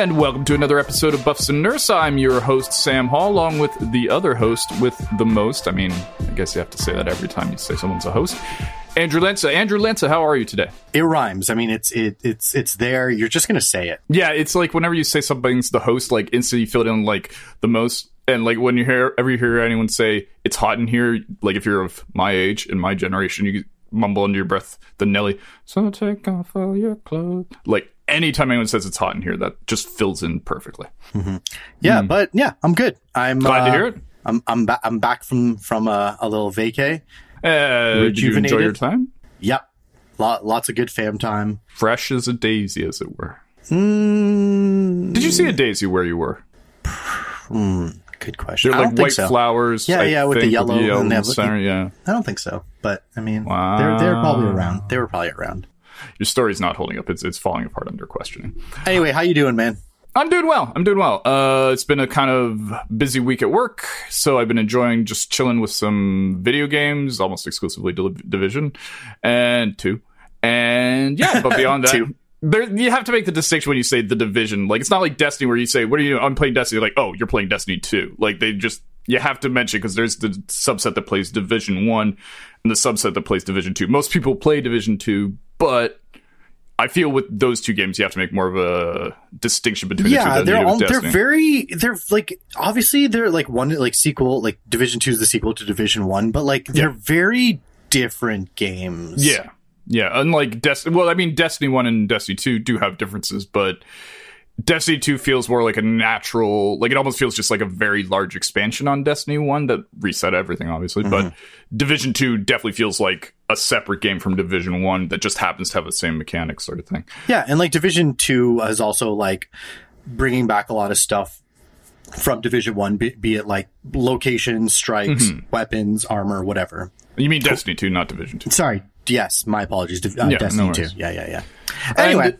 And welcome to another episode of Buffs and Nerfs. I'm your host, Sam Hall, along with the other host with the most. I mean, I guess you have to say that every time you say someone's a host. Andrew Lanca. Andrew Lanca, how are you today? It rhymes. I mean, it's it it's it's there. You're just gonna say it. Yeah, it's like whenever you say something's the host, like instantly you fill it in like the most. And like when you hear ever you hear anyone say it's hot in here, like if you're of my age and my generation, you mumble under your breath the Nelly. So take off all your clothes. Like anytime anyone says it's hot in here, that just fills in perfectly. Yeah, but yeah, I'm good. I'm. Glad to uh, hear it. I'm I'm back. I'm back from from a, a little vacay. Uh, did you enjoy your time? Yep, Lot, lots of good fam time. Fresh as a daisy, as it were. Mm, Did you see a daisy where you were? good question. They're like white so. flowers. Yeah, I yeah, with the yellow yellow and they have- center. Yeah, I don't think so, but I mean, they're they're probably around. They were probably around. Your story's not holding up. It's it's falling apart under questioning. Anyway, how you doing, man? I'm doing well. I'm doing well. Uh, it's been a kind of busy week at work, so I've been enjoying just chilling with some video games, almost exclusively Div- Division and two, and yeah. But beyond that, there you have to make the distinction when you say the Division. Like it's not like Destiny where you say, "What are you? I'm playing Destiny." Like, oh, you're playing Destiny two. Like they just you have to mention because there's the subset that plays Division one and the subset that plays Division two. Most people play Division two, but I feel with those two games, you have to make more of a distinction between yeah, the two. they're than you do all, they're very they're like obviously they're like one like sequel like Division Two is the sequel to Division One, but like they're very different games. yeah, yeah. Unlike Destiny, well, I mean, Destiny one and Destiny two do have differences, but Destiny two feels more like a natural, like it almost feels just like a very large expansion on Destiny one that reset everything, obviously. Mm-hmm. But Division two definitely feels like a separate game from Division one that just happens to have the same mechanics, sort of thing. Yeah, and like Division Two is also like bringing back a lot of stuff from Division One, be, be it like locations, strikes, Mm-hmm. weapons, armor, whatever. You mean Destiny two, not Division two? Sorry, yes, my apologies. Uh, Yeah, Destiny no Two. Yeah, yeah, yeah. Anyway, And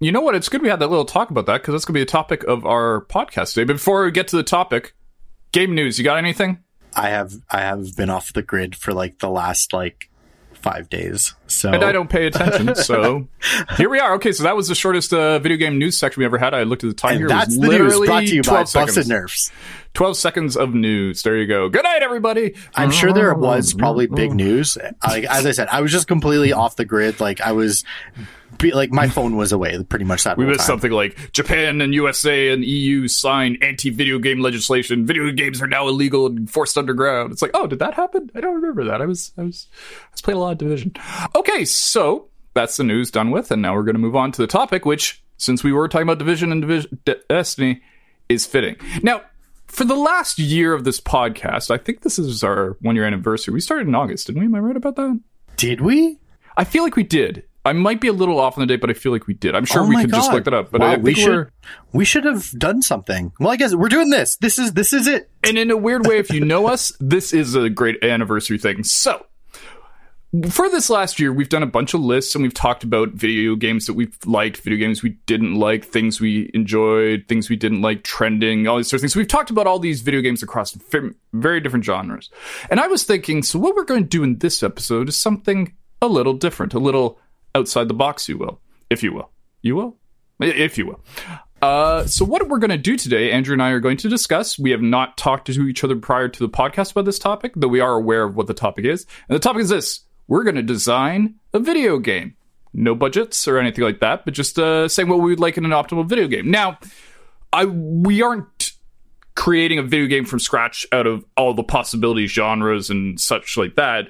you know what? It's good we had that little talk about that because that's going to be a topic of our podcast today. But before we get to the topic, game news. You got anything? I have I have been off the grid for like the last like five days. So And I don't pay attention. So here we are. Okay, so that was the shortest uh, video game news section we ever had. I looked at the time And here. that's it the news literally brought to you by 12 Buffs Nerfs. 12 seconds of news. There you go. Good night, everybody. I'm sure there oh, was probably big news. Like as I said, I was just completely off the grid. Like I was, be, like my phone was away pretty much that We missed time. something like Japan and USA and EU signed anti-video game legislation. Video games are now illegal and forced underground. It's like, oh, did that happen? I don't remember that. I was, I was, I was playing a lot of Division. Okay, so that's the news done with, and now we're going to move on to the topic, which, since we were talking about Division and Division De- Destiny, is fitting. Now, for the last year of this podcast, I think this is our one-year anniversary. We started in August, didn't we? Am I right about that? Did we? I feel like we did. I might be a little off on the date, but I feel like we did. I'm sure Oh we could just look that up. But Wow, I we should we should have done something. Well, I guess we're doing this. This is this is it. and in a weird way, if you know us, this is a great anniversary thing. So, for this last year, we've done a bunch of lists and we've talked about video games that we've liked, video games we didn't like, things we enjoyed, things we didn't like, trending, all these sort of things. So, we've talked about all these video games across very different genres. And I was thinking, so what we're going to do in this episode is something a little different, a little outside the box, you will, if you will. You will? If you will. Uh, so what we're going to do today, Andrew and I are going to discuss. We have not talked to each other prior to the podcast about this topic, though we are aware of what the topic is. And the topic is this: we're going to design a video game. No budgets or anything like that, but just uh, saying what we would like in an optimal video game. Now, I we aren't creating a video game from scratch out of all the possibility genres and such like that.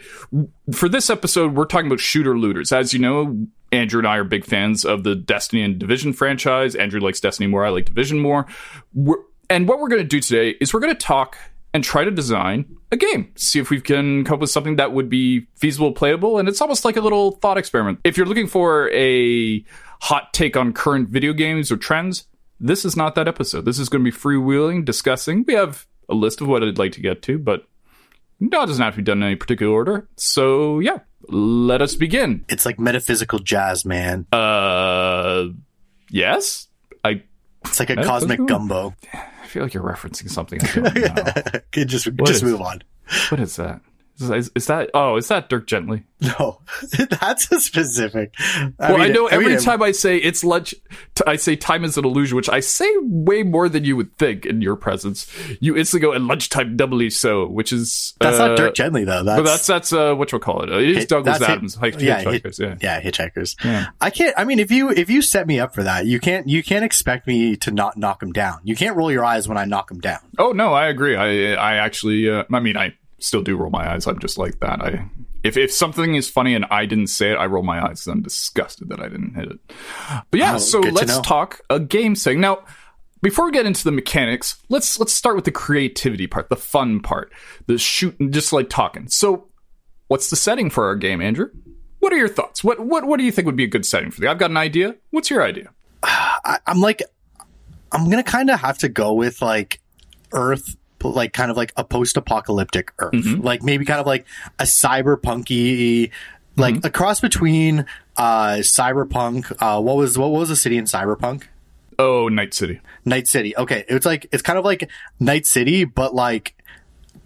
For this episode, we're talking about shooter looters. As you know, Andrew and I are big fans of the Destiny and Division franchise. Andrew likes Destiny more. I like Division more. We're, and what we're going to do today is we're going to talk and try to design a game. See if we can come up with something that would be feasible, playable, and it's almost like a little thought experiment. If you're looking for a hot take on current video games or trends, this is not that episode. This is going to be freewheeling, discussing. We have a list of what I'd like to get to, but no, it doesn't have to be done in any particular order. So yeah, let us begin. It's like metaphysical jazz, man. Uh, yes, I. It's like a cosmic gumbo. I feel like you're referencing something. I don't know. just is- just move on. what is that? Is, is that? Oh, is that Dirk Gently? No, that's a specific. I well, mean, I know every mean, time I say it's lunch, I say time is an illusion, which I say way more than you would think in your presence. You instantly go, and lunchtime doubly so, which is that's uh, not Dirk Gently though. That's but that's that's uh, what we'll call it. It is Douglas Adams. Hit, yeah, hitchhikers. Hit, yeah, yeah, hitchhikers. Yeah. I can't. I mean, if you if you set me up for that, you can't you can't expect me to not knock him down. You can't roll your eyes when I knock him down. Oh no, I agree. I I actually. Uh, I mean, I still do roll my eyes. I'm just like that. I if if something is funny and I didn't say it, I roll my eyes. I'm disgusted that I didn't hit it. But yeah, oh, so let's talk a game thing now. Before we get into the mechanics, let's let's start with the creativity part, the fun part, the shooting, just like talking. So, what's the setting for our game, Andrew? What are your thoughts? What what what do you think would be a good setting for the? I've got an idea. What's your idea? I, I'm like, I'm gonna kind of have to go with like Earth like kind of like a post-apocalyptic Earth, mm-hmm. like maybe kind of like a cyberpunky, like mm-hmm. a cross between uh, cyberpunk. Uh, what was what was the city in cyberpunk? Oh, Night City. Night City. Okay, it's like it's kind of like Night City, but like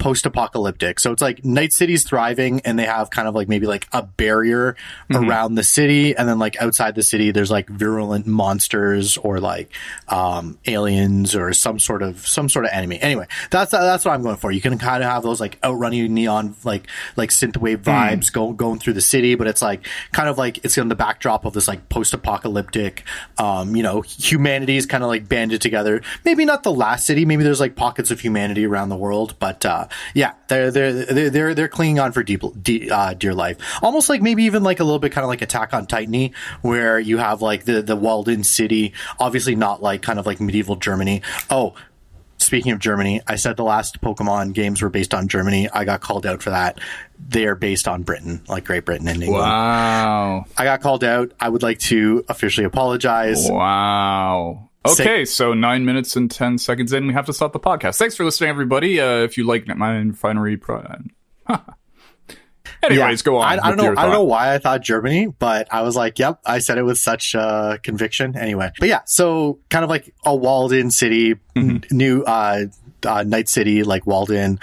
post-apocalyptic. So it's like Night City's thriving and they have kind of like maybe like a barrier mm-hmm. around the city and then like outside the city there's like virulent monsters or like um, aliens or some sort of some sort of enemy. Anyway, that's that's what I'm going for. You can kind of have those like outrunning neon like like synthwave mm. vibes mm. go, going through the city, but it's like kind of like it's in the backdrop of this like post-apocalyptic um, you know, humanity is kind of like banded together. Maybe not the last city, maybe there's like pockets of humanity around the world, but uh, yeah, they're they're they're they're clinging on for deep, deep uh, dear life. Almost like maybe even like a little bit kind of like Attack on Titan, where you have like the the walled in city. Obviously, not like kind of like medieval Germany. Oh, speaking of Germany, I said the last Pokemon games were based on Germany. I got called out for that. They are based on Britain, like Great Britain and England. Wow. I got called out. I would like to officially apologize. Wow. Okay, so nine minutes and ten seconds in, we have to stop the podcast. Thanks for listening, everybody. Uh, if you like Mind Refinery, pro- anyways, yeah, go on. I, I don't know. I don't know why I thought Germany, but I was like, "Yep." I said it with such uh, conviction. Anyway, but yeah, so kind of like a walled-in city, mm-hmm. new uh, uh, Night City, like walled-in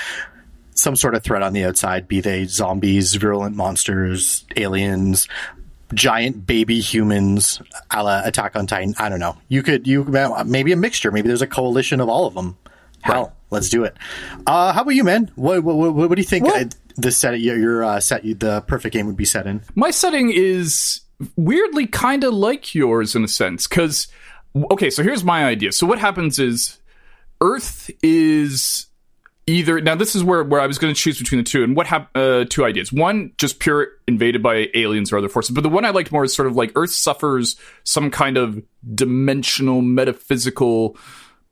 some sort of threat on the outside, be they zombies, virulent monsters, aliens, giant baby humans a la Attack on Titan. I don't know. You could you maybe a mixture. Maybe there's a coalition of all of them. Hell, right. let's do it. Uh, how about you, man? What what, what, what do you think uh, the set your, uh, set the perfect game would be set in? My setting is weirdly kind of like yours in a sense because okay, so here's my idea. So what happens is Earth is either now this is where, where I was going to choose between the two and what have uh, two ideas. One, just pure invaded by aliens or other forces, but the one I liked more is sort of like Earth suffers some kind of dimensional metaphysical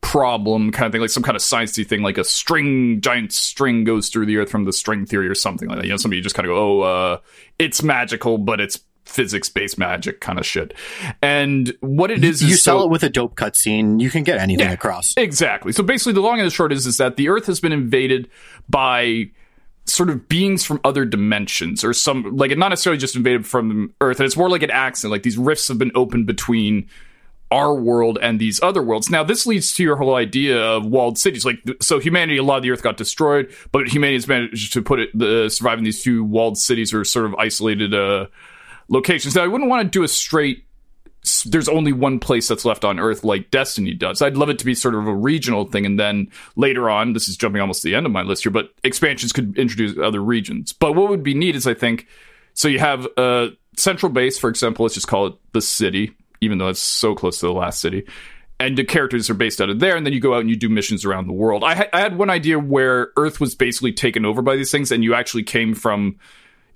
problem kind of thing, like some kind of sciencey thing, like a string, giant string goes through the Earth from the string theory or something like that. You know, somebody just kind of go, oh, uh, it's magical, but it's physics based magic kind of shit. And what it is, you is sell so, it with a dope cutscene, you can get anything yeah, across. Exactly. So basically, the long and the short is is that the Earth has been invaded by sort of beings from other dimensions or some like it not necessarily just invaded from Earth, and it's more like an accident. Like these rifts have been opened between our world and these other worlds. Now, this leads to your whole idea of walled cities. Like, so humanity, a lot of the Earth got destroyed, but humanity has managed to put it, the, survive in these few walled cities or sort of isolated uh, locations. Now, I wouldn't want to do a straight. There's only one place that's left on Earth, like Destiny does. I'd love it to be sort of a regional thing, and then later on, this is jumping almost to the end of my list here, but expansions could introduce other regions. But what would be neat is, I think, so you have a central base, for example. Let's just call it the city, even though it's so close to the last city and the characters are based out of there and then you go out and you do missions around the world I, ha- I, had one idea where earth was basically taken over by these things and you actually came from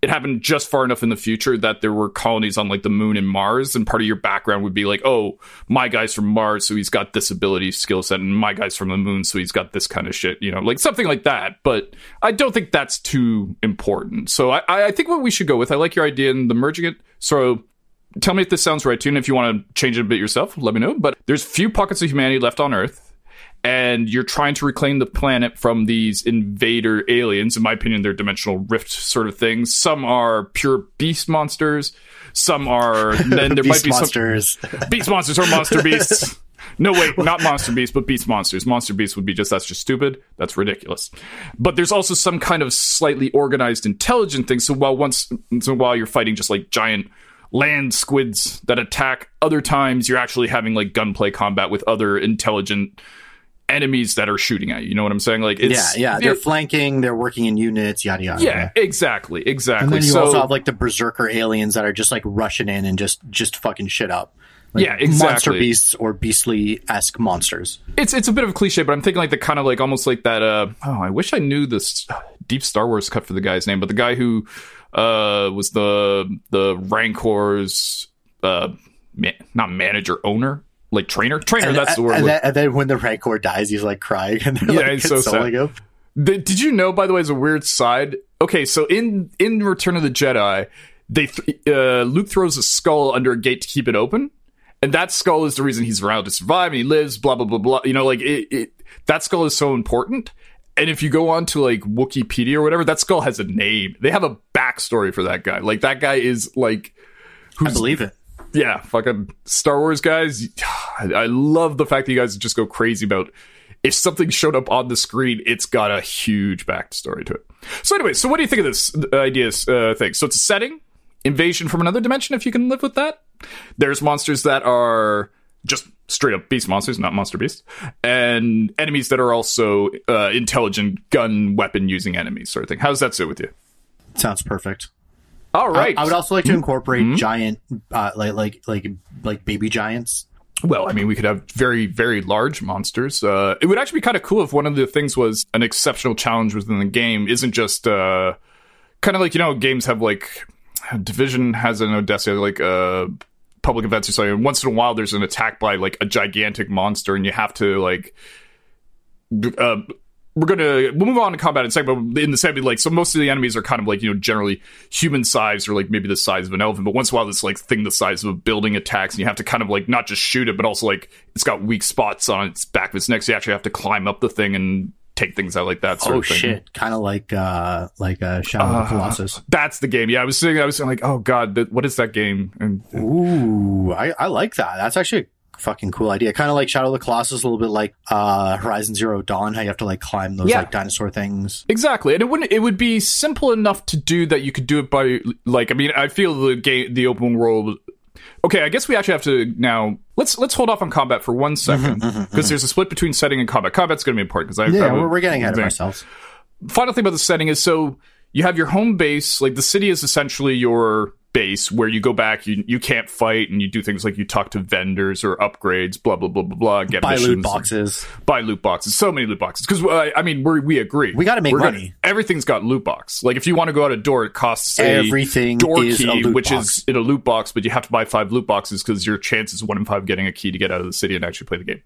it happened just far enough in the future that there were colonies on like the moon and Mars, and part of your background would be like, oh, my guy's from Mars, so he's got this ability skill set, and my guy's from the moon, so he's got this kind of shit, you know, like something like that. But I don't think that's too important. So I, I think what we should go with, I like your idea in the merging it. So tell me if this sounds right to you, and if you want to change it a bit yourself, let me know. But there's few pockets of humanity left on Earth and you're trying to reclaim the planet from these invader aliens. In my opinion, they're dimensional rift sort of things. Some are pure beast monsters. Some are then there might be monsters. some beast monsters or monster beasts. No, wait, not Monster beasts, but Beast Monsters. Monster beasts would be just that's just stupid. That's ridiculous. But there's also some kind of slightly organized, intelligent thing. So while once, so while you're fighting just like giant land squids that attack, other times you're actually having like gunplay combat with other intelligent enemies that are shooting at you. You know what I'm saying? Like, it's, yeah, yeah. They're flanking. They're working in units. Yada yada. yeah, exactly, exactly. And then you so, also have like the berserker aliens that are just like rushing in and just just fucking shit up. Like, Yeah, exactly. Monster beasts or beastly esque monsters. it's it's a bit of a cliche, but I'm thinking like the kind of like almost like that. Uh, oh, I wish I knew this deep Star Wars cut for the guy's name, but the guy who uh was the the Rancor's uh ma- not manager owner like trainer trainer. And, that's the word. And then, and then when the Rancor dies, he's like crying and they're Yeah, like it's so sad. him. Did you know, by the way, as a weird side? Okay, so in in Return of the Jedi, they th- uh, Luke throws a skull under a gate to keep it open, and that skull is the reason he's around to survive and he lives. Blah blah blah blah. You know, like it, it that skull is so important. And if you go on to like Wikipedia or whatever, that skull has a name. They have a backstory for that guy. Like that guy is like I believe it. yeah, fucking Star Wars guys. I I love the fact that you guys just go crazy about if something showed up on the screen, it's got a huge backstory to it. So anyway, so what do you think of this uh, idea uh, thing? So it's a setting, invasion from another dimension. If you can live with that, there's monsters that are just straight up beast monsters, not monster beasts, and enemies that are also uh, intelligent gun weapon using enemies, sort of thing. How does that sit with you? Sounds perfect. All right. I- I, would also like to incorporate Mm-hmm. giant, uh, like like like like baby giants. Well, I mean, we could have very, very large monsters. Uh, it would actually be kind of cool if one of the things was an exceptional challenge within the game isn't just uh, kind of like you know games have like Division has an Odessa like uh, public events or something. Once in a while, there's an attack by like a gigantic monster, and you have to like. Uh, we're gonna we'll move on to combat in a second, but in the same like so most of the enemies are kind of like you know generally human size or like maybe the size of an elephant, but once in a while this like thing the size of a building attacks and you have to kind of like not just shoot it, but also like it's got weak spots on its back of its neck, so you actually have to climb up the thing and take things out like that sort Oh of thing. shit! Kind of like uh like uh, Shadow of the Colossus. That's the game. Yeah, I was saying I was saying like, oh god, that, what is that game? And Ooh, I, I like that. That's actually a fucking cool idea. Kind of like Shadow of the Colossus, a little bit like uh Horizon Zero Dawn. How you have to like climb those Yeah. like dinosaur things. Exactly, and it wouldn't. It would be simple enough to do that. You could do it by like. I mean, I feel the game, the open world. Okay, I guess we actually have to now. Let's let's hold off on combat for one mm-hmm, second mm-hmm, mm-hmm. because there's a split between setting and combat. Combat's going to be important because I I Yeah, a we're, we're getting ahead of ourselves. Final thing about the setting is so you have your home base. Like the city is essentially your base where you go back. You you can't fight and you do things like you talk to vendors or upgrades. Blah blah blah blah blah. Get Buy loot boxes. buy loot boxes. So many loot boxes because uh, I mean we we agree. We gotta make We're gonna- money. everything's got loot box. Like if you want to go out a door, it costs a Everything door is key, which box. is in a loot box, but you have to buy five loot boxes because your chance is one in five getting a key to get out of the city and actually play the game.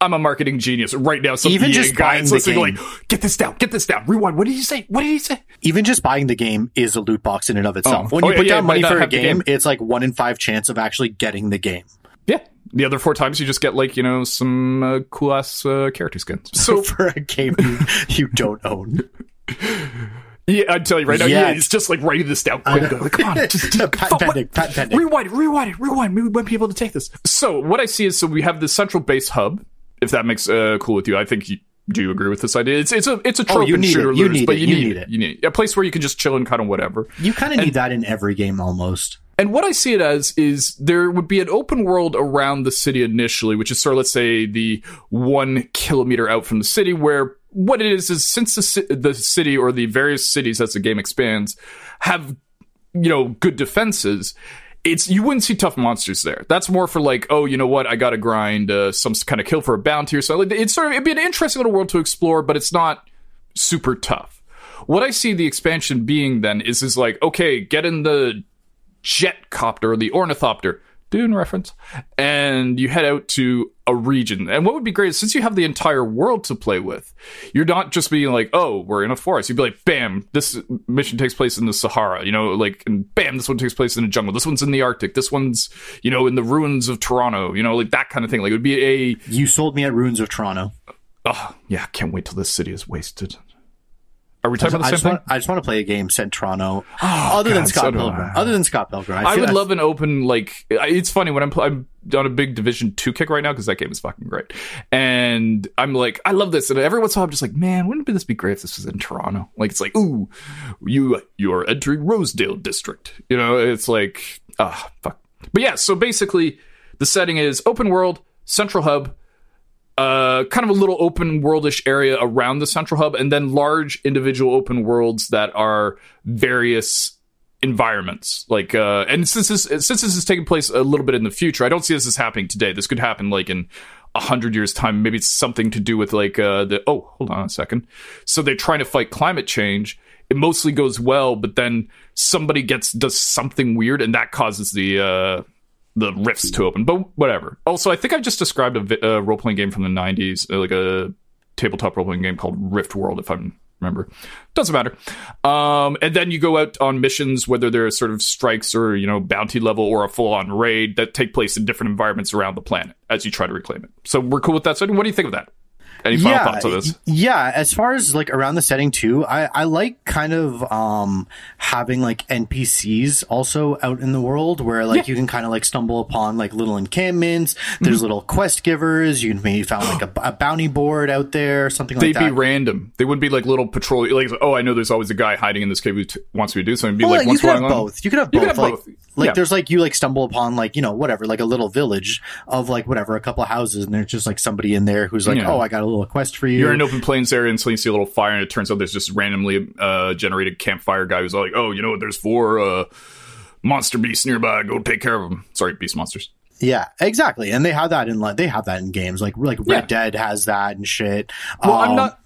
I'm a marketing genius right now. Some Even EA just guy buying is listening, game. like, get this down, get this down, rewind. What did he say? What did he say? Even just buying the game is a loot box in and of itself. Oh. When you Oh, put yeah, down yeah, money for a game, game. it's like one in five chance of actually getting the game. Yeah. The other four times you just get like you know some uh, cool ass uh, character skins. So for a game you, you don't own. yeah, I tell you right now, Yet. yeah, it's just like writing this down quick. Like, come on, just, just what- pending, pending. Rewind it, rewind it, rewind. We want people to take this. So what I see is, so we have the central base hub. If that makes uh, cool with you, I think you do you agree with this idea. It's it's a it's a trope Oh, you in need shooter it, you looters, need but it, you, you need, need it. it. You need a place where you can just chill and kind of whatever. You kind of need that in every game almost. And what I see it as is there would be an open world around the city initially, which is sort of, let's say, the one kilometer out from the city, where what it is is since the, the city or the various cities as the game expands have, you know, good defenses, it's you wouldn't see tough monsters there. That's more for like, oh, you know what, I got to grind uh, some kind of kill for a bounty or something. It's sort of it'd be an interesting little world to explore, but it's not super tough. What I see the expansion being then is is like, okay, get in the jet copter or the ornithopter dune reference and you head out to a region. And what would be great is since you have the entire world to play with you're not just being like oh we're in a forest. You'd be like bam this mission takes place in the sahara you know like and bam this one takes place in a jungle. This one's in the arctic. This one's you know in the ruins of toronto you know like that kind of thing. Like it would be a You sold me at Ruins of Toronto. oh yeah can't wait till this city is wasted Are we talking about I the same want thing? I just want to play a game set in Toronto. other than Scott so Pilgrim. I. Other than Scott Pilgrim. I feel- would love an open like. It's funny when I'm pl- I'm on a big Division Two kick right now because that game is fucking great, and I'm like I love this, and every once in a while I'm just like, man, wouldn't this be great if this was in Toronto? Like it's like, ooh, you you are entering Rosedale District, you know? It's like, ah, fuck. But yeah, so basically the setting is open world, central hub, uh, kind of a little open worldish area around the central hub, and then large individual open worlds that are various environments. Like, uh, and since this since this is taking place a little bit in the future, I don't see this as happening today. This could happen like in a hundred years time. Maybe it's something to do with like uh, the oh, hold on a second. So they're trying to fight climate change. It mostly goes well, but then somebody gets does something weird, and that causes the uh, the rifts to open. But whatever. Also, I think I've just described a, vi- a role playing game from the '90s, uh, like a tabletop role playing game called Rift World, if I remember. Doesn't matter. Um, and then you go out on missions, whether they're sort of strikes or you know bounty level or a full on raid that take place in different environments around the planet as you try to reclaim it. So we're cool with that. So what do you think of that? Any final yeah, thoughts on this? Yeah, as far as like around the setting too, I, I like kind of um having like NPCs also out in the world where like you can kind of like stumble upon like little encampments. Mm-hmm. There's little quest givers. You can maybe found like a, a bounty board out there, something like that. They'd be random. They wouldn't be like little patrol. Like, oh, I know there's always a guy hiding in this cave who t- wants me to do something. It'd be Well, like you once could have both. You could have You could have like, both. Like Yeah. there's like you like stumble upon like you know whatever like a little village of like whatever a couple of houses and there's just like somebody in there who's like Yeah. oh I got a little quest for you. You're in an open plains area and suddenly you see a little fire, and it turns out there's just randomly uh, generated campfire guy who's like, "Oh, you know what? There's four uh, monster beasts nearby. Go take care of them." Sorry, beast monsters. Yeah, exactly. And they have that in like they have that in games like like Red Yeah. Dead has that and shit. Well, I'm Um, not.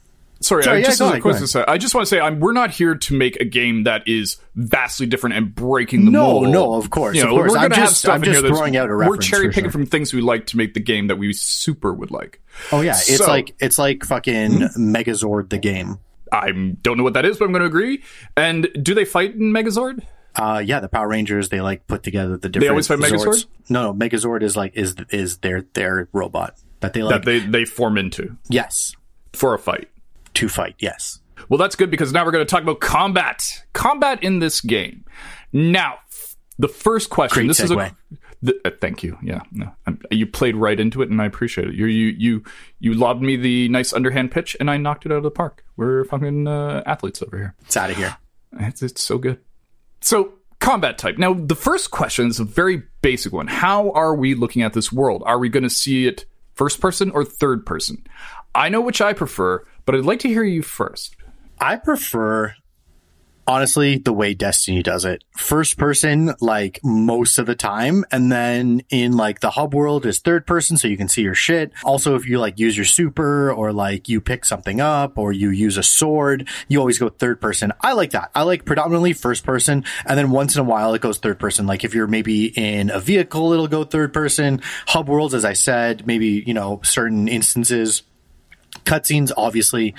Sorry, sorry, I yeah, just as a ahead, quick go ahead. aside, I just want to say I'm, we're not here to make a game that is vastly different and breaking the No, mold. no, of course, You of know, course. we're I'm just- stuff I'm just throwing out a We're cherry picking sure. from things we like to make the game that we super would like. Oh yeah, it's So- Hmm? like it's like fucking Megazord the game. I don't know what that is, but I'm going to agree. And do they fight in Megazord? Uh, yeah, the Power Rangers they like put together the different. always fight Megazord? Zords. No, no, Megazord is like is is their their robot that they like. That they they form into yes, for a fight. To fight. Yes. Well, that's good because now we're going to talk about combat. Combat in this game. Now, the first question. Great this is a. The, uh, thank you. Yeah, no, I'm, you played right into it, and I appreciate it. You you you you lobbed me the nice underhand pitch, and I knocked it out of the park. We're fucking uh, athletes over here. It's out of here. It's, it's so good. So, combat type. Now, the first question is a very basic one. How are we looking at this world? Are we going to see it first person or third person? I know which I prefer, but I'd like to hear you first. I prefer honestly the way Destiny does it. First person like most of the time and then in like the hub world is third person so you can see your shit. Also if you like use your super or like you pick something up or you use a sword, you always go third person. I like that. I like predominantly first person and then once in a while it goes third person. Like if you're maybe in a vehicle it'll go third person. Hub worlds as I said, maybe, you know, certain instances cutscenes obviously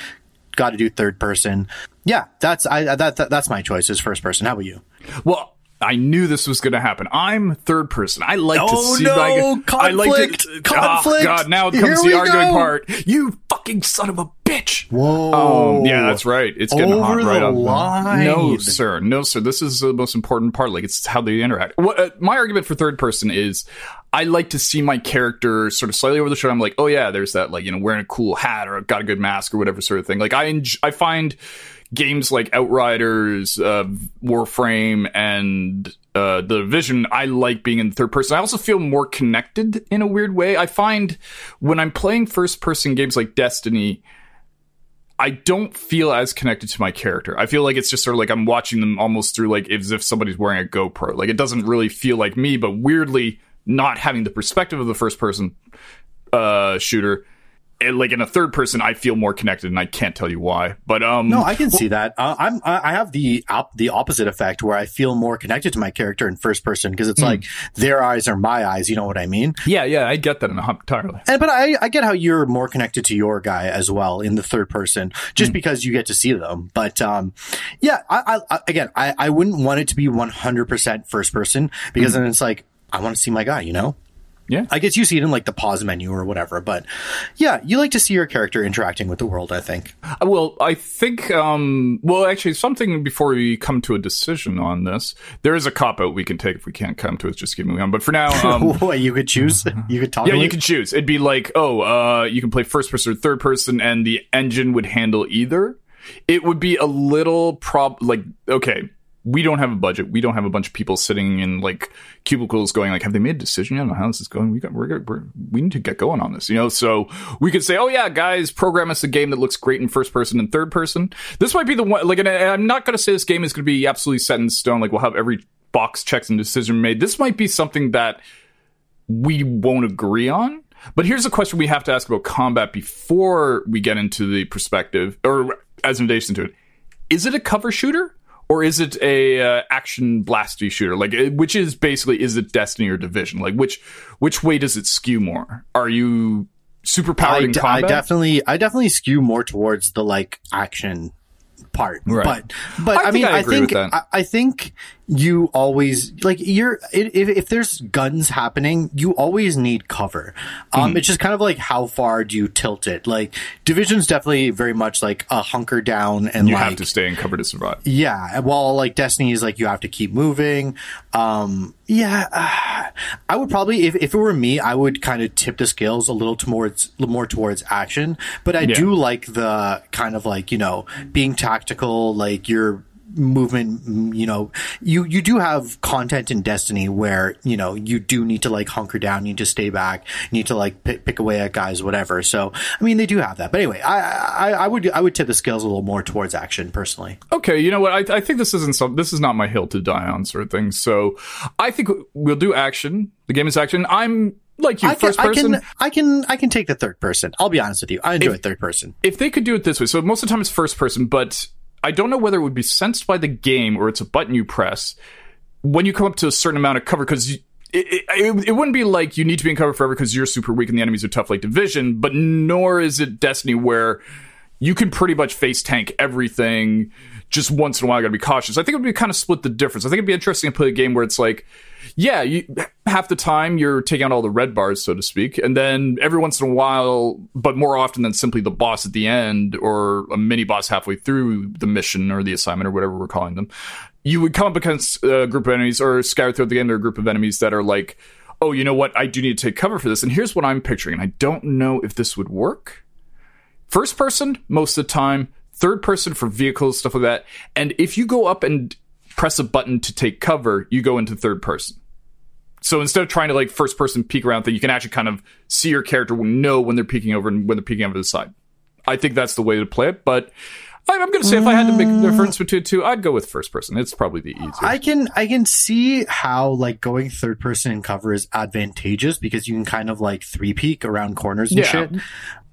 got to do third person yeah that's i that, that that's my choice is first person how about you Well, I knew this was going to happen. I'm third person. I like to Oh, see. no! my, I like Conflict! to, Conflict! Oh, God, now comes the arguing go! part. You fucking son of a bitch. whoa Um, yeah, that's right. It's getting hot Over right the on line. No, sir. No, sir. This is the most important part. Like, it's how they interact. What, uh, my argument for third person is I like to see my character sort of slightly over the shoulder. I'm like, oh, yeah, there's that, like, you know, wearing a cool hat or got a good mask or whatever sort of thing. Like, I, enj- I find games like Outriders, uh, Warframe, and uh, The Division, I like being in third person. I also feel more connected in a weird way. I find when I'm playing first person games like Destiny, I don't feel as connected to my character. I feel like it's just sort of like I'm watching them almost through like as if somebody's wearing a GoPro. Like it doesn't really feel like me, but weirdly not having the perspective of the first person uh shooter it, like in a third person I feel more connected and I can't tell you why. But um no i can see that uh, i'm i have the op- the opposite effect where i feel more connected to my character in first person because it's like their eyes are my eyes you know what i mean yeah, yeah, I get that entirely. And but I, I get how you're more connected to your guy as well in the third person, just because you get to see them. But um, yeah, I, I, again, I, I wouldn't want it to be 100 percent first person because Hmm. then it's like I want to see my guy, you know. Yeah. I guess you see it in like the pause menu or whatever, but yeah, you like to see your character interacting with the world, I think. Uh, Well, I think, um, well, actually, something before we come to a decision on this, there is a cop out we can take if we can't come to it. Just keep moving on. But for now, um, what you could choose, you could talk. yeah, you can choose. It'd be like, oh, uh, you can play first person or third person, and the engine would handle either. It would be a little prob like, okay, we don't have a budget. We don't have a bunch of people sitting in like cubicles going like, have they made a decision? Don't know how this is going. We got, we're, we're, we need to get going on this, you know? So we could say, oh yeah, guys, program us a game that looks great in first person and third person. This might be the one, like, and I'm not going to say this game is going to be absolutely set in stone. Like we'll have every box checks and decision made. This might be something that we won't agree on. But here's a question we have to ask about combat before we get into the perspective or as an addition to it. Is it a cover shooter or is it a uh, action blasty shooter? Like which is basically is it Destiny or Division? Like which which way does it skew more? Are you super powered I, d- I definitely, I definitely skew more towards the like action part. Right. But, but I I, mean, I I think. I, I think you always like you're if, if there's guns happening, you always need cover. Um, Mm-hmm. it's just kind of like how far do you tilt it? Like division's definitely very much like a hunker down and you like have to stay in cover to survive. yeah, while like Destiny is like you have to keep moving. Um, yeah, uh, I would probably if, if it were me, I would kind of tip the scales a little towards more towards action. But I Yeah. do like the kind of like you know being tactical, like your movement mm, you know you you do have content in destiny where you know you do need to like hunker down you need to stay back you need to like pick, pick away at guys whatever so i mean they do have that but anyway i i, I would i would tip the scales a little more towards action personally Okay, you know what? I, I think this isn't some. This is not my hill to die on, sort of thing. So I think we'll do action. The game is action. I'm like you, I can, first I person. can, I can, I can take the third person. I'll be honest with you. I enjoy third person. if they could do it this way, so most of the time it's first person, but I don't know whether it would be sensed by the game or it's a button you press when you come up to a certain amount of cover because. It, it, it wouldn't be like you need to be in cover forever because you're super weak and the enemies are tough like division but nor is it destiny where you can pretty much face tank everything just once in a while you gotta be cautious i think it would be kind of split the difference i think it'd be interesting to play a game where it's like yeah you half the time you're taking out all the red bars so to speak and then every once in a while but more often than simply the boss at the end or a mini boss halfway through the mission or the assignment or whatever we're calling them you would come up against a group of enemies or scattered throughout the game are a group of enemies that are like oh you know what? I do need to take cover for this. And here's what i'm picturing and i don't know if this would work. First person most of the time. Third person for vehicles stuff like that. And if you go up and press a button to take cover you go into third person so instead of trying to like first person peek around thing you can actually kind of see your character know when they're peeking over and when they're peeking over to the side i think that's the way to play it but i'm going to say if i had to make a difference between the two i'd go with first person it's probably the easiest. I can, I can see how like going third person in cover is advantageous because you can kind of like three peek around corners and Yeah. shit.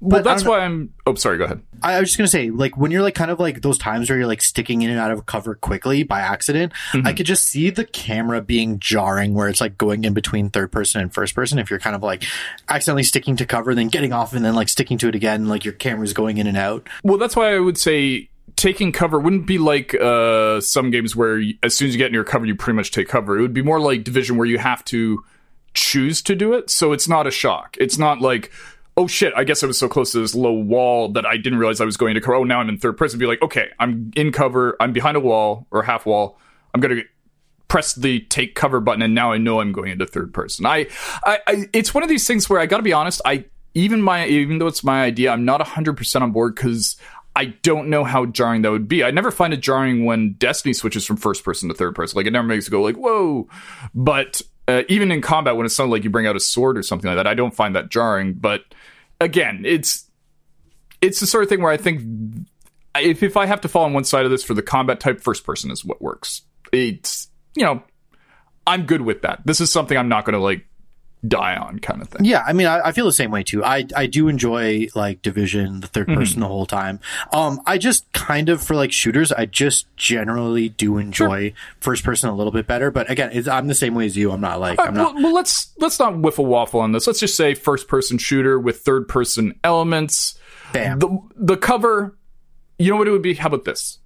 Well that's why i'm oh sorry go ahead I, was just gonna say, like when you're like kind of like those times where you're like sticking in and out of cover quickly by accident, Mm-hmm. I could just see the camera being jarring where it's like going in between third person and first person. If you're kind of like accidentally sticking to cover, then getting off and then like sticking to it again, like your camera's going in and out. Well, that's why I would say taking cover wouldn't be like uh, some games where you, as soon as you get in your cover, you pretty much take cover. It would be more like Division where you have to choose to do it. So it's not a shock. It's not like, oh shit, I guess I was so close to this low wall that I didn't realize I was going to cover. Oh, now I'm in third person. Be like, okay, I'm in cover. I'm behind a wall or half wall. I'm to press the take cover button and now I know I'm going into third person. I, I, I it's one of these things where I got to be honest, I even my even though it's my idea, I'm not 100% on board cuz I don't know how jarring that would be. I never find it jarring when Destiny switches from first person to third person. Like it never makes it go like, "Whoa." But uh, even in combat when it's something like you bring out a sword or something like that, I don't find that jarring, but again, it's it's the sort of thing where I think if if I have to fall on one side of this for the combat type, first person is what works. It's you know, I'm good with that. This is something I'm not going to like die on, kind of thing. Yeah, I mean, I, I feel the same way too. I I do enjoy like Division, the 3rd person the whole time. Um, I just kind of for like shooters, I just generally do enjoy first person a little bit better. But again, it's, I'm the same way as you. I'm not like I'm not. well, well, let's let's not whiffle waffle on this. Let's just say first person shooter with third person elements. Bam. The the cover, you know what it would be? How about this?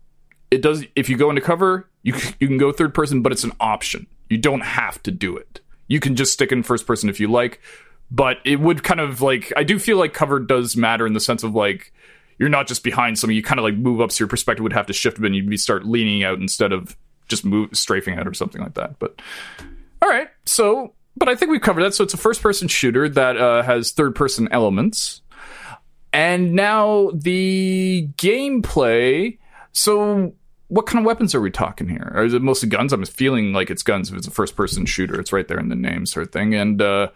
It does if you go into cover, you you can go third person, but it's an option. You don't have to do it. You can just stick in first person if you like, but it would kind of like I do feel like cover does matter in the sense of like you're not just behind something. You kind of like move up, so your perspective would have to shift. And you'd be start leaning out instead of just move strafing out or something like that. But all right, so but I think we've covered that. So it's a first person shooter that uh, has third person elements. And now the gameplay. So, what kind of weapons are we talking here? Or is it mostly guns? I'm feeling like it's guns if it's a first person shooter. It's right there in the name, sort of thing. And uh,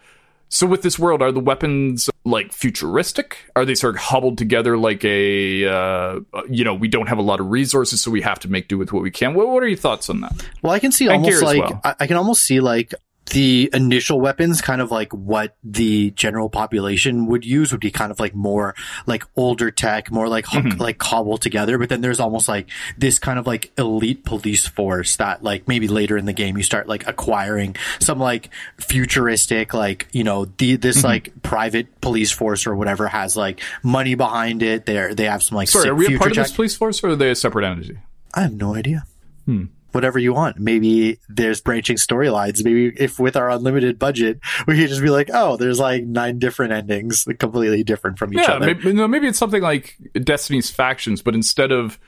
so, with this world, are the weapons like futuristic? Are they sort of hobbled together like a, uh, you know, we don't have a lot of resources, so we have to make do with what we can? What, what are your thoughts on that? Well, I can see And almost like well. I, I can almost see like the initial weapons, kind of like what the general population would use, would be kind of like more like older tech, more like Mm-hmm. like cobbled together. But then there's almost like this kind of like elite police force that like maybe later in the game you start like acquiring some like futuristic like you know the this Mm-hmm. like private police force or whatever has like money behind it. They're they have some like Sorry, are we a part of this police force or are they a separate entity? I have no idea. Hmm. Whatever you want. Maybe there's branching storylines. Maybe if with our unlimited budget, we could just be like, oh, there's like nine different endings, completely different from each yeah, other. maybe, no, maybe it's something like Destiny's factions, but instead of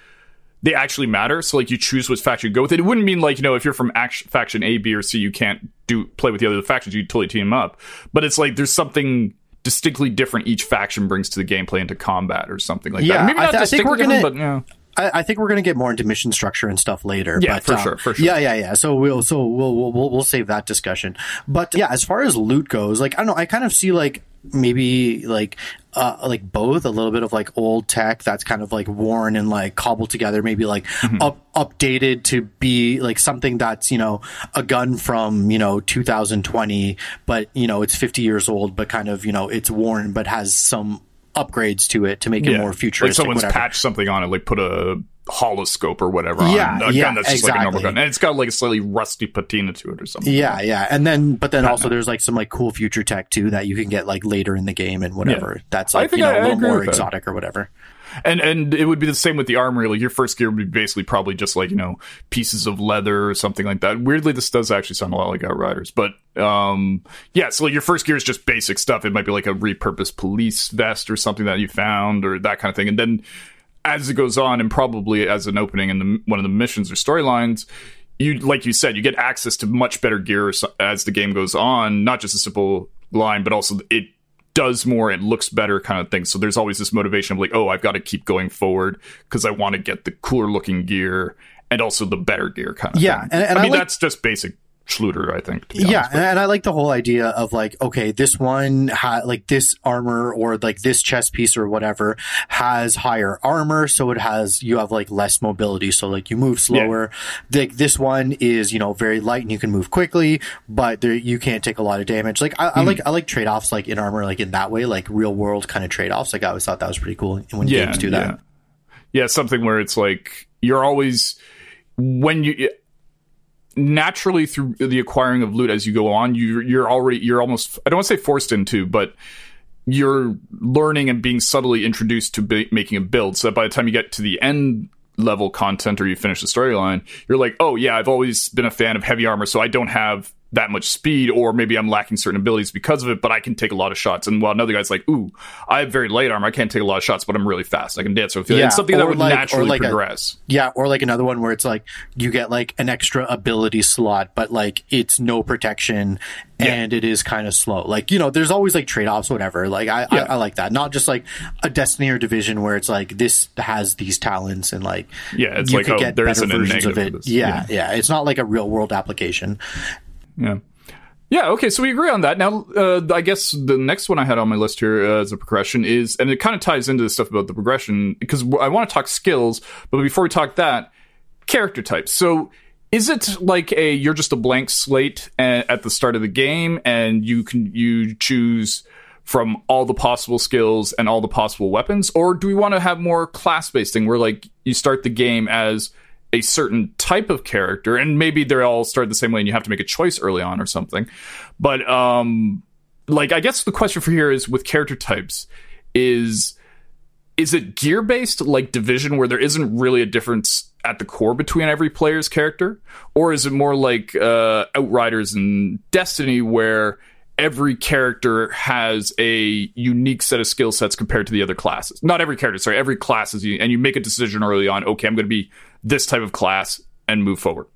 they actually matter, so like you choose which faction you go with. It wouldn't mean like you know if you're from act- faction A, B, or C, you can't do play with the other factions. You totally team up, but it's like there's something distinctly different each faction brings to the gameplay into combat or something like Yeah, that. Maybe I not th- I think distinctly we're gonna- but yeah. I, I think we're going to get more into mission structure and stuff later. Yeah, but, for um, sure, for sure. Yeah, yeah, yeah. So we'll, so we'll, we'll, we'll, we'll save that discussion. But yeah, as far as loot goes, like, I don't know, I kind of see like, maybe like, uh, like both a little bit of like old tech that's kind of like worn and like cobbled together, maybe like Mm-hmm. up, updated to be like something that's, you know, a gun from, you know, 2020, but, you know, it's 50 years old, but kind of, you know, it's worn, but has some upgrades to it to make it Yeah. more futuristic. Like someone's whatever. patched something on it, like put a holoscope or whatever Yeah, on a yeah, gun that's just like a normal gun. And it's got like a slightly rusty patina to it or something. Yeah, yeah, and then but then also there's like some like cool future tech too that you can get like later in the game and whatever. Yeah. That's I like think you know I- a I little more that. exotic or whatever. And and it would be the same with the armory. Like your first gear would be basically probably just like you know pieces of leather or something like that. Weirdly, this does actually sound a lot like Outriders, but um, yeah. So like your first gear is just basic stuff. It might be like a repurposed police vest or something that you found or that kind of thing. And then as it goes on, and probably as an opening in the, one of the missions or storylines, you like you said, you get access to much better gear as the game goes on. Not just a simple line, but also it does more and looks better kind of thing. So there's always this motivation of like, oh, I've got to keep going forward because I want to get the cooler looking gear and also the better gear kind of Yeah, thing. and- and I I mean like- that's just basic Shlooter, I think. Yeah, and, I like the whole idea of like, okay, this one ha- like this armor or like this chest piece or whatever has higher armor, so it has you have like less mobility, so like you move slower. Like this one is you know very light and you can move quickly, but there, you can't take a lot of damage. Like I, Hmm. I like I like trade offs like in armor, like in that way, like real world kind of trade offs. Like I always thought that was pretty cool when games do that. Yeah. yeah, something where it's like you're always when you naturally through the acquiring of loot as you go on, you you're already you're almost I don't want to say forced into, but you're learning and being subtly introduced to bi- making a build. So that by the time you get to the end level content or you finish the storyline you're like oh yeah i've always been a fan of heavy armor so i don't have that much speed or maybe i'm lacking certain abilities because of it but i can take a lot of shots and while another guy's like ooh i have very light arm, i can't take a lot of shots but i'm really fast i can dance with it Yeah, it's something that would like- naturally like a- progress Yeah, or like another one where it's like you get like an extra ability slot, but like it's no protection and it is kind of slow. Like you know, there's always like trade offs, whatever. Like I, I Yeah. I like that. Not just like a Destiny or Division where it's like this has these talents and like Yeah, it's you like, could oh, get there better versions of it. this. Yeah, yeah, It's not like a real world application. Yeah. Yeah, okay, so we agree on that. Now, uh, I guess the next one I had on my list here uh, as a progression is, and it kind of ties into the stuff about the progression, because I want to talk skills, but before we talk that, character types. So, is it like a you're just a blank slate at the start of the game, and you can you choose from all the possible skills and all the possible weapons, or do we want to have more class based thing where like you start the game as a certain type of character and maybe they're all start the same way and you have to make a choice early on or something. But um like i guess the question for here is with character types is is it gear based like Division, where there isn't really a difference at the core between every player's character, or is it more like uh, Outriders and Destiny, where every character has a unique set of skill sets compared to the other classes? Not every character, sorry, every class is, and you make a decision early on. Okay, I'm going to be this type of class and move forward.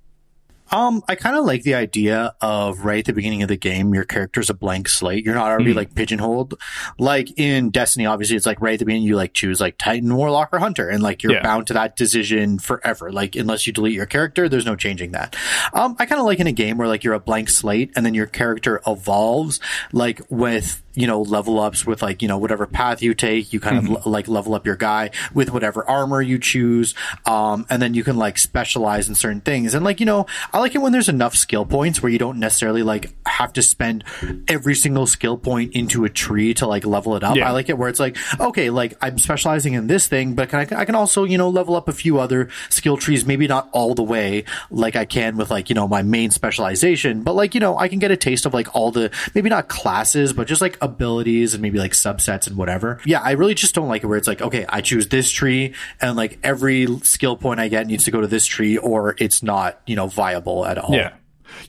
Um, I kind of like the idea of right at the beginning of the game, your character's a blank slate. You're not already mm. like pigeonholed. Like in Destiny, obviously, it's like right at the beginning, you like choose like Titan, Warlock, or Hunter, and like you're yeah. bound to that decision forever. Like unless you delete your character, there's no changing that. Um, I kind of like in a game where like you're a blank slate and then your character evolves, like with you know, level ups with like, you know, whatever path you take, you kind mm-hmm. of l- like level up your guy with whatever armor you choose. Um, and then you can like specialize in certain things. And like, you know, I like it when there's enough skill points where you don't necessarily like have to spend every single skill point into a tree to like level it up. Yeah. I like it where it's like, okay, like I'm specializing in this thing, but can I, I can also, you know, level up a few other skill trees, maybe not all the way like I can with like, you know, my main specialization, but like, you know, I can get a taste of like all the, maybe not classes, but just like abilities and maybe like subsets and whatever. Yeah, I really just don't like it where it's like, okay, I choose this tree and like every skill point I get needs to go to this tree or it's not, you know, viable at all. Yeah.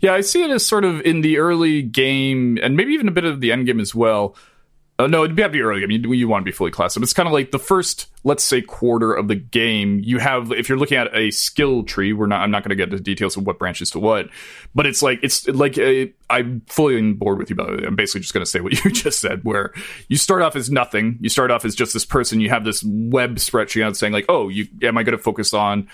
Yeah, I see it as sort of in the early game and maybe even a bit of the end game as well uh, no, it'd have to be early game. You, you want to be fully classed. But it's kind of like the first, let's say, quarter of the game. You have, if you're looking at a skill tree, we're not. I'm not going to get into details of what branches to what, but it's like it's like a, I'm fully on board with you. Way, I'm basically just going to say what you just said, where you start off as nothing. You start off as just this person. You have this web spreadsheet out saying like, oh, you am I going to focus on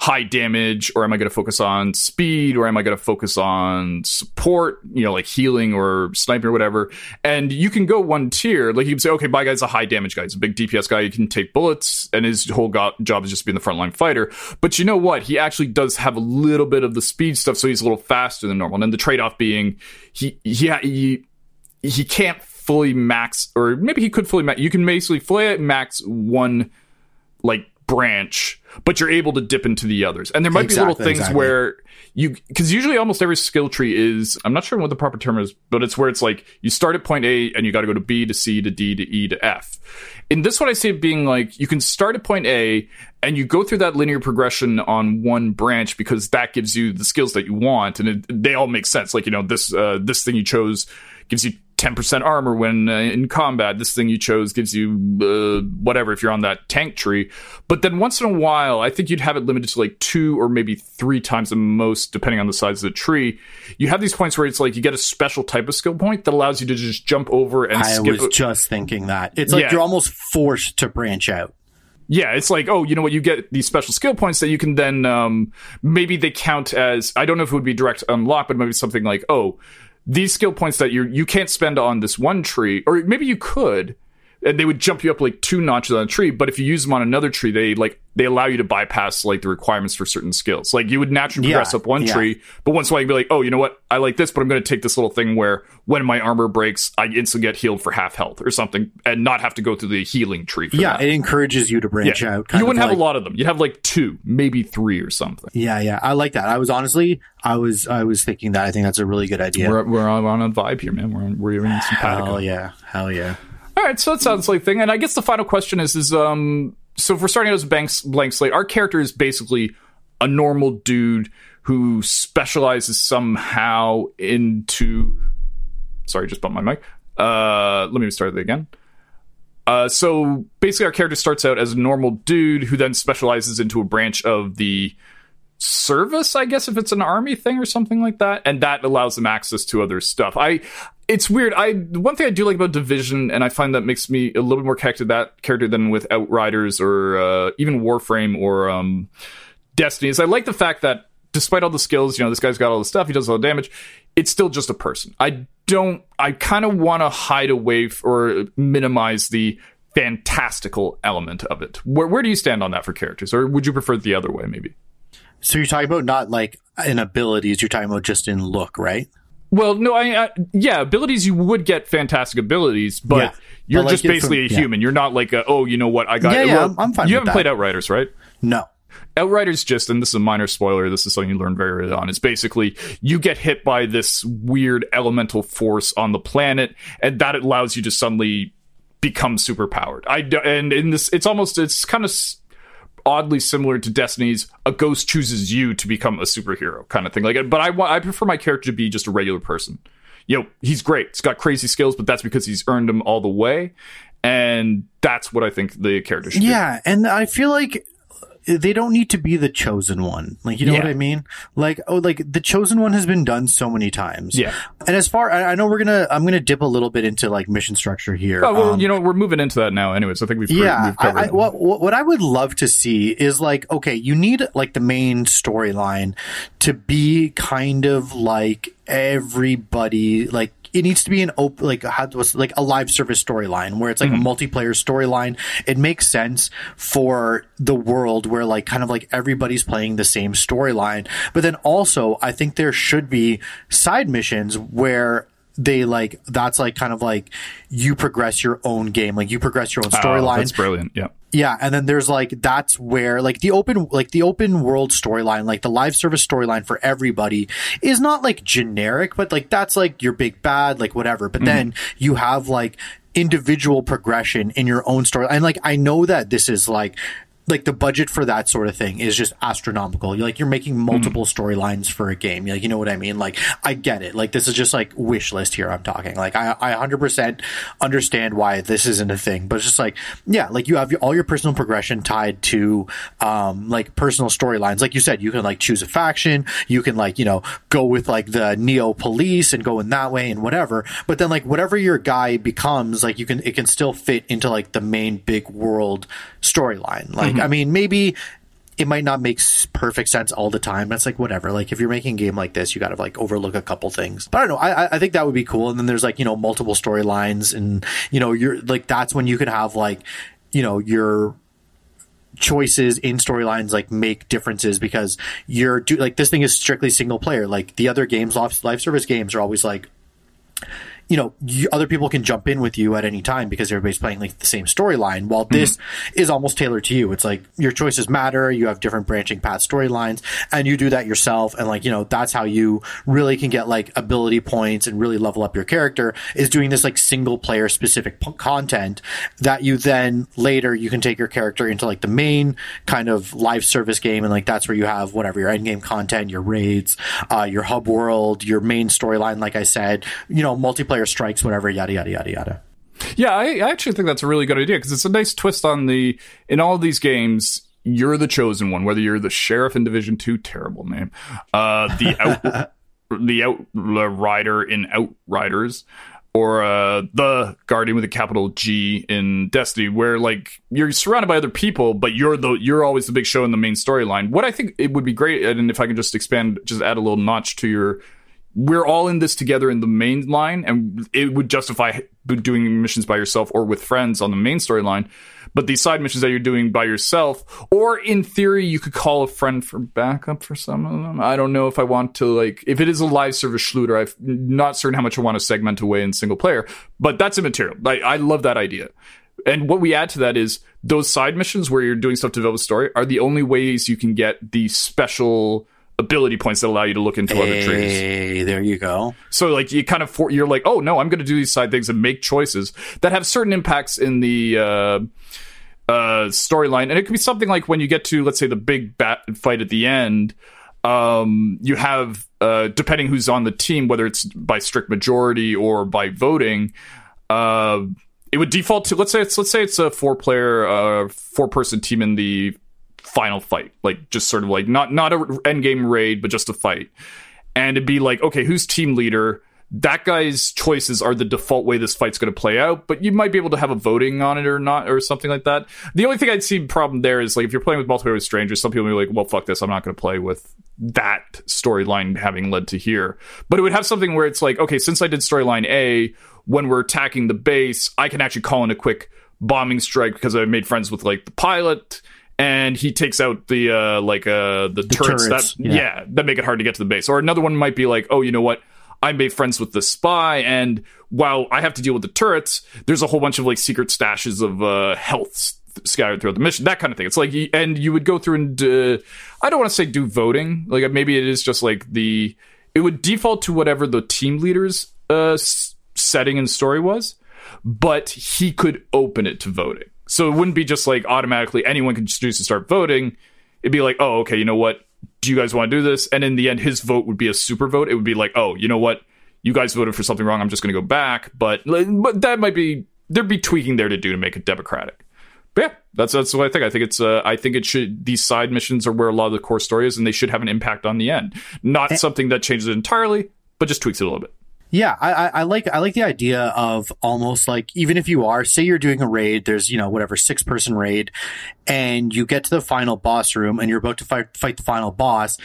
high damage or am I going to focus on speed or am I going to focus on support, you know, like healing or sniping or whatever. And you can go one tier. Like you can say, okay, my guy's a high damage guy. He's a big DPS guy. He can take bullets and his whole go- job is just being the frontline fighter. But you know what? He actually does have a little bit of the speed stuff. So he's a little faster than normal. And then the trade off being he, he, he, he can't fully max, or maybe he could fully max. You can basically fully max one like branch, but you're able to dip into the others. And there might exactly, be little things exactly. where you because usually almost every skill tree is I'm not sure what the proper term is, but it's where it's like you start at point A and you got to go to B to C to D to E to F. In this one, I see it being like you can start at point A and you go through that linear progression on one branch because that gives you the skills that you want, and it, they all make sense. Like you know this uh, this thing you chose gives you 10% armor when uh, in combat. This thing you chose gives you uh, whatever if you're on that tank tree. But then once in a while, I think you'd have it limited to like two or maybe three times the most, depending on the size of the tree. You have these points where it's like you get a special type of skill point that allows you to just jump over and I skip. was just thinking that. It's like yeah. you're almost forced to branch out. Yeah, it's like, oh, you know what? You get these special skill points that you can then um, maybe they count as I don't know if it would be direct unlock, but maybe something like, oh, these skill points that you you can't spend on this one tree, or maybe you could, and they would jump you up like two notches on a tree. But if you use them on another tree, they like they allow you to bypass like the requirements for certain skills. Like you would naturally progress yeah, up one yeah. tree, but once in a while you'd be like, oh, you know what? I like this, but I'm going to take this little thing where when my armor breaks, I instantly get healed for half health or something, and not have to go through the healing tree. yeah, that. it encourages you to branch yeah. out. You wouldn't have like, a lot of them. You'd have like two, maybe three or something. Yeah, yeah, I like that. I was honestly, I was, I was thinking that. I think that's a really good idea. We're, we're on a vibe here, man. We're we're in some Hell yeah, hell yeah. All right, so that sounds like thing. And I guess the final question is: is um, so if we're starting out as a blank, blank slate, our character is basically a normal dude who specializes somehow into. Sorry, just bumped my mic. Uh, let me start it again. Uh, so basically, our character starts out as a normal dude who then specializes into a branch of the service, I guess, if it's an army thing or something like that, and that allows them access to other stuff. I it's weird. I one thing I do like about Division, and I find that makes me a little bit more connected to that character than with Outriders or uh, even Warframe or um, Destiny. Is I like the fact that despite all the skills, you know, this guy's got all the stuff, he does all the damage. It's still just a person. I don't. I kind of want to hide away f- or minimize the fantastical element of it. Where where do you stand on that for characters, or would you prefer the other way, maybe? So you're talking about not like in abilities, you're talking about just in look, right? Well, no, I, I, yeah, abilities you would get fantastic abilities, but yeah, you're but like just basically from, a human. Yeah. You're not like a, oh, you know what, I got. Yeah, yeah, well, I'm fine. You haven't that. played Outriders, right? No. Outriders just, and this is a minor spoiler. This is something you learn very early on. It's basically you get hit by this weird elemental force on the planet, and that allows you to suddenly become super powered. I and in this, it's almost it's kind of oddly similar to Destiny's. A ghost chooses you to become a superhero kind of thing. Like, but I I prefer my character to be just a regular person. You know, he's great. He's got crazy skills, but that's because he's earned them all the way. And that's what I think the character should be. Yeah, and I feel like they don't need to be the chosen one. Like, you know Yeah. what I mean? Like, oh, like the chosen one has been done so many times. Yeah. And as far, I, I know we're gonna, I'm gonna dip a little bit into like mission structure here. Oh, well, Um, you know, we're moving into that now, anyways. I think we've yeah, we've covered. I, I, what, what what I would love to see is like, okay, you need like the main storyline to be kind of like everybody, like it needs to be an open, like how was like a live service storyline where it's like a mm-hmm. multiplayer storyline. It makes sense for the world where like kind of like everybody's playing the same storyline, but then also I think there should be side missions where they like that's like kind of like you progress your own game like you progress your own Oh, storyline that's brilliant. Yeah. yeah and then there's like that's where like the open like the open world storyline like the live service storyline for everybody is not like generic but like that's like your big bad like whatever but mm-hmm. then you have like individual progression in your own story and like i know that this is like like the budget for that sort of thing is just astronomical. You're like you're making multiple storylines for a game. Like you know what I mean? Like I get it. Like this is just like wish list here. I'm talking. Like I I 100% understand why this isn't a thing, but it's just like yeah, like you have your, all your personal progression tied to um like personal storylines. Like you said, you can like choose a faction. You can like you know go with like the neo police and go in that way and whatever. But then like whatever your guy becomes, like you can it can still fit into like the main big world storyline. Like mm-hmm. I mean maybe it might not make perfect sense all the time. That's like whatever. Like if you're making a game like this, you got to like overlook a couple things. But I don't know. I I- think that would be cool. And then there's like you know multiple storylines, and you know you're like that's when you can have like you know your choices in storylines like make differences because you're do like this thing is strictly single player. Like the other games, live service games are always like you know, you, other people can jump in with you at any time because everybody's playing like the same storyline. While this is almost tailored to you. It's like your choices matter. You have different branching path storylines and you do that yourself. And like, you know, that's how you really can get like ability points and really level up your character is doing this like single player specific p- content that you then later you can take your character into like the main kind of live service game. And like, that's where you have whatever your end game content, your raids, uh, your hub world, your main storyline, like I said, you know, multiplayer strikes, whatever, yada, yada, yada, yada. Yeah, I, I actually think that's a really good idea because it's a nice twist on the. In all of these games, you're the chosen one. Whether you're the sheriff in Division Two, terrible name, uh, the out, the outrider in Outriders, or uh, the guardian with a capital G in Destiny, where like you're surrounded by other people, but you're the you're always the big show in the main storyline. What I think it would be great, and if I can just expand, just add a little notch to your we're all in this together in the main line, and it would justify doing missions by yourself or with friends on the main storyline. But these side missions that you're doing by yourself, or in theory, you could call a friend for backup for some of them. I don't know if I want to like if it is a live service shooter. I'm not certain how much I want to segment away in single player, but that's immaterial. I, I love that idea. And what we add to that is those side missions where you're doing stuff to develop a story are the only ways you can get the special ability points that allow you to look into other trees. There you go. So like you kind of for, you're like, oh no, I'm going to do these side things and make choices that have certain impacts in the uh, uh, storyline, and it could be something like when you get to let's say the big bat fight at the end. Um, you have uh, depending who's on the team, whether it's by strict majority or by voting. Uh, it would default to let's say it's let's say it's a four player, uh, four person team in the final fight, like just sort of like not not a end game raid, but just a fight and it'd be like, okay, who's team leader? That guy's choices are the default way this fight's going to play out, but you might be able to have a voting on it or not, or something like that. The only thing I'd see problem there is like if you're playing with multiplayer with strangers, some people will be like, well, fuck this, I'm not going to play with that storyline having led to here. But it would have something where it's like, okay, since I did storyline A, when we're attacking the base, I can actually call in a quick bombing strike because I made friends with like the pilot and he takes out the uh like uh the, turrets, turrets, that yeah. yeah. that make it hard to get to the base or another one might be like oh you know what i made friends with the spy and while i have to deal with the turrets there's a whole bunch of like secret stashes of uh health scattered throughout the mission that kind of thing it's like and you would go through and uh, i don't want to say do voting like maybe it is just like the it would default to whatever the team leader's uh setting and story was but he could open it to voting. So it wouldn't be just like automatically anyone can just choose to start voting. It'd be like, oh, okay, you know what? Do you guys want to do this? And in the end, his vote would be a super vote. It would be like, oh, you know what? You guys voted for something wrong. I'm just going to go back. But but that might be there'd be tweaking there to do to make it democratic. But yeah, that's that's what I think. I think it's uh, I think it should these side missions are where a lot of the core story is, and they should have an impact on the end. Not something that changes it entirely, but just tweaks it a little bit. Yeah, I, I, like I like the idea of almost like even if you are say you're doing a raid, there's you know whatever six person raid, and you get to the final boss room and you're about to fight fight the final boss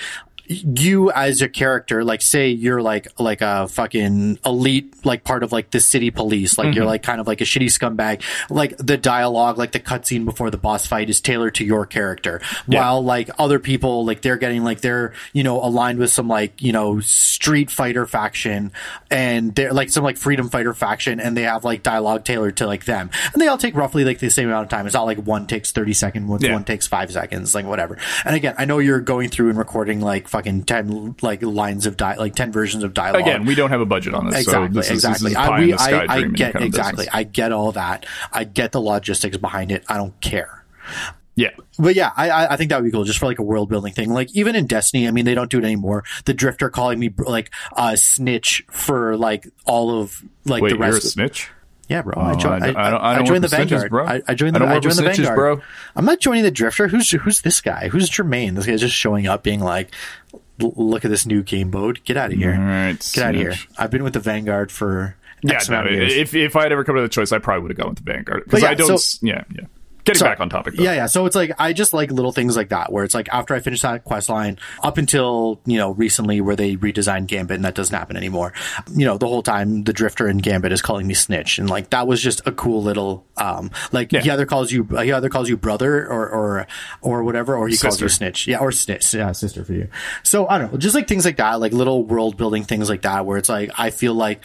you as a character, like say you're like like a fucking elite, like part of like the city police, like mm-hmm. you're like kind of like a shitty scumbag. Like the dialogue, like the cutscene before the boss fight is tailored to your character, yeah. while like other people, like they're getting like they're you know aligned with some like you know Street Fighter faction, and they're like some like Freedom Fighter faction, and they have like dialogue tailored to like them, and they all take roughly like the same amount of time. It's not like one takes thirty seconds, one, yeah. one takes five seconds, like whatever. And again, I know you're going through and recording like fucking 10 like lines of di- like 10 versions of dialogue. Again, we don't have a budget on this. Exactly. So this exactly. Is, this is I, we, I, I get exactly. I get all that. I get the logistics behind it. I don't care. Yeah. But yeah, I, I think that would be cool just for like a world building thing. Like even in Destiny, I mean, they don't do it anymore. The Drifter calling me like a snitch for like all of like Wait, the rest. You're a snitch? Yeah, bro. Oh, I, jo- I, I, I, I joined the Vanguard. bro. I, joined the, I, joined the snitches, Vanguard. Bro. I'm not joining the Drifter. Who's who's this guy? Who's Jermaine? This guy's just showing up, being like, "Look at this new game mode. Get out of here. Right, Get out of here." I've been with the Vanguard for X yeah. No, if if I had ever come to the choice, I probably would have gone with the Vanguard because yeah, I don't. So, yeah, yeah. Getting back on topic. Though. Yeah, yeah. So it's like I just like little things like that where it's like after I finish that quest line up until, you know, recently where they redesigned Gambit and that doesn't happen anymore. You know, the whole time the drifter in Gambit is calling me snitch and like that was just a cool little um like yeah. he either calls you he either calls you brother or or or whatever or he sister. calls you snitch. Yeah, or snitch. Yeah, sister for you. So I don't know, just like things like that, like little world building things like that where it's like I feel like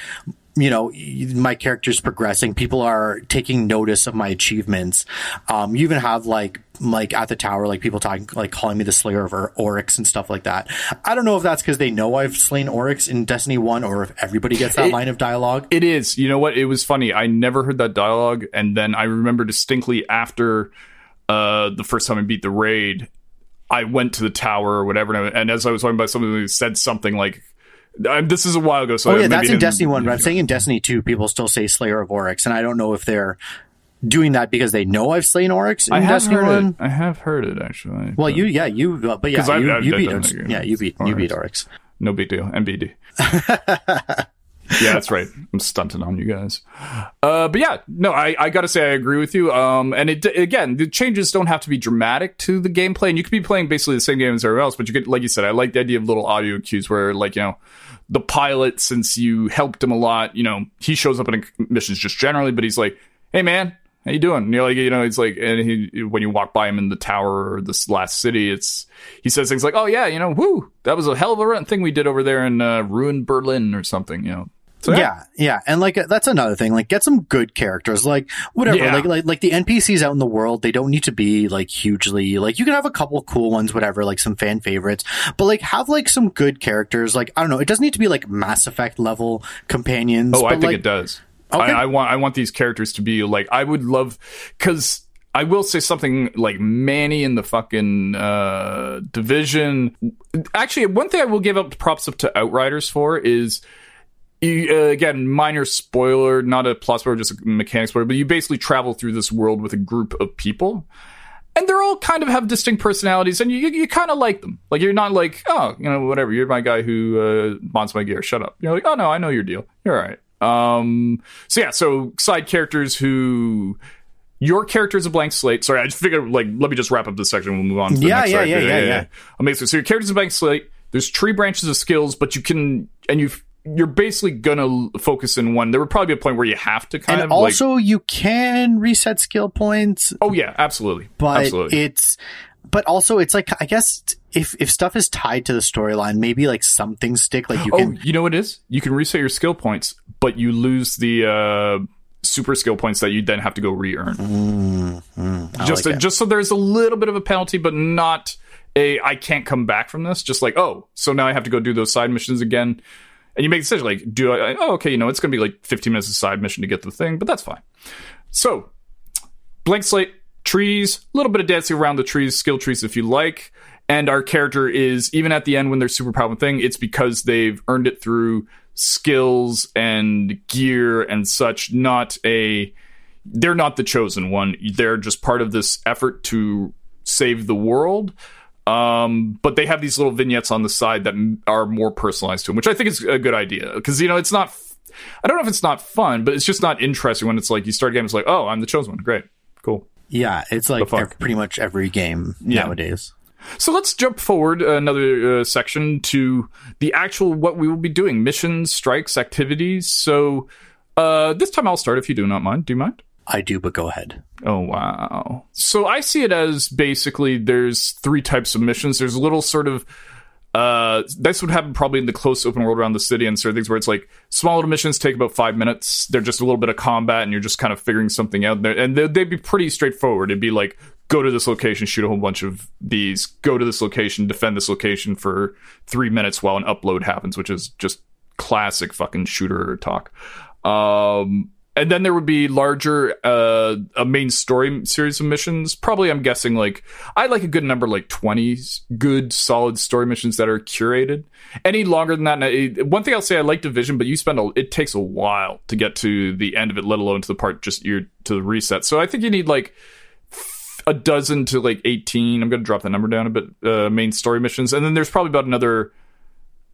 you know, my character's progressing. People are taking notice of my achievements. Um, you even have like, like at the tower, like people talking, like calling me the slayer of Oryx and stuff like that. I don't know if that's because they know I've slain Oryx in Destiny 1 or if everybody gets that it, line of dialogue. It is. You know what? It was funny. I never heard that dialogue. And then I remember distinctly after uh, the first time I beat the raid, I went to the tower or whatever. And as I was talking about somebody who said something like, I'm, this is a while ago. So oh yeah, that's in Destiny one. But I'm saying in Destiny two, people still say Slayer of Oryx, and I don't know if they're doing that because they know I've slain Oryx in I Destiny one. It. I have heard it actually. Well, but, you yeah you but yeah you, I've, you I've beat yeah you beat Oryx. you beat Oryx. No big deal. NBD. yeah, that's right. I'm stunting on you guys. Uh, but yeah, no, I, I got to say I agree with you. Um, and it again, the changes don't have to be dramatic to the gameplay, and you could be playing basically the same game as everyone else. But you could, like you said, I like the idea of little audio cues where, like, you know, the pilot, since you helped him a lot, you know, he shows up in missions just generally, but he's like, "Hey, man, how you doing? And you're like, you know, it's like, and he, when you walk by him in the tower or this last city, it's, he says things like, oh yeah, you know, whoo, that was a hell of a run thing we did over there in uh, ruined Berlin or something, you know. So, yeah. yeah, yeah, and like that's another thing. Like, get some good characters. Like, whatever. Yeah. Like, like, like the NPCs out in the world, they don't need to be like hugely. Like, you can have a couple cool ones, whatever. Like some fan favorites, but like have like some good characters. Like, I don't know. It doesn't need to be like Mass Effect level companions. Oh, I think like, it does. Okay. I, I want I want these characters to be like I would love because I will say something like Manny in the fucking uh, division. Actually, one thing I will give up props up to Outriders for is you, uh, again, minor spoiler, not a plot spoiler, just a mechanic spoiler, but you basically travel through this world with a group of people. And they're all kind of have distinct personalities, and you, you, you kind of like them. Like, you're not like, oh, you know, whatever, you're my guy who uh, bonds my gear, shut up. You're like, oh, no, I know your deal. You're all right. Um, so, yeah, so side characters who your character is a blank slate. Sorry, I just figured like let me just wrap up this section. We'll move on. To the yeah, next yeah, yeah, yeah, yeah, yeah. Amazing. So your character's a blank slate. There's tree branches of skills, but you can and you you're basically gonna focus in one. There would probably be a point where you have to kind and of also like, you can reset skill points. Oh yeah, absolutely. But absolutely. it's but also it's like I guess if if stuff is tied to the storyline, maybe like some things stick. Like you can. Oh, you know what it is? You can reset your skill points, but you lose the. uh super skill points that you then have to go re-earn. Mm, mm, just like just so there's a little bit of a penalty, but not a I can't come back from this. Just like oh, so now I have to go do those side missions again and you make a decision like, do I? Oh, okay, you know, it's going to be like 15 minutes of side mission to get the thing, but that's fine. So, blank slate, trees, a little bit of dancing around the trees, skill trees if you like. And our character is even at the end when they're super powerful thing, it's because they've earned it through skills and gear and such, not a they're not the chosen one. They're just part of this effort to save the world. Um, but they have these little vignettes on the side that are more personalized to them, which I think is a good idea because you know it's not. I don't know if it's not fun, but it's just not interesting when it's like you start a game. It's like, oh, I'm the chosen one. Great, cool. Yeah, it's like ev- pretty much every game yeah. nowadays. So let's jump forward another uh, section to the actual what we will be doing: missions, strikes, activities. So uh, this time I'll start if you do not mind. Do you mind? I do, but go ahead. Oh, wow. So I see it as basically there's three types of missions. There's a little sort of uh, this would happen probably in the close open world around the city and sort of things where it's like small little missions take about five minutes. They're just a little bit of combat and you're just kind of figuring something out there. And they'd, they'd be pretty straightforward. It'd be like, go to this location, shoot a whole bunch of these, go to this location, defend this location for three minutes while an upload happens, which is just classic fucking shooter talk. Um, and then there would be larger uh a main story series of missions. Probably i'm guessing like i like a good number like 20 good solid story missions that are curated. Any longer than that one thing i'll say i like division but you spend a it takes a while to get to the end of it let alone to the part just you're to the reset. So i think you need like a dozen to like 18 i'm gonna drop the number down a bit uh main story missions. And then there's probably about another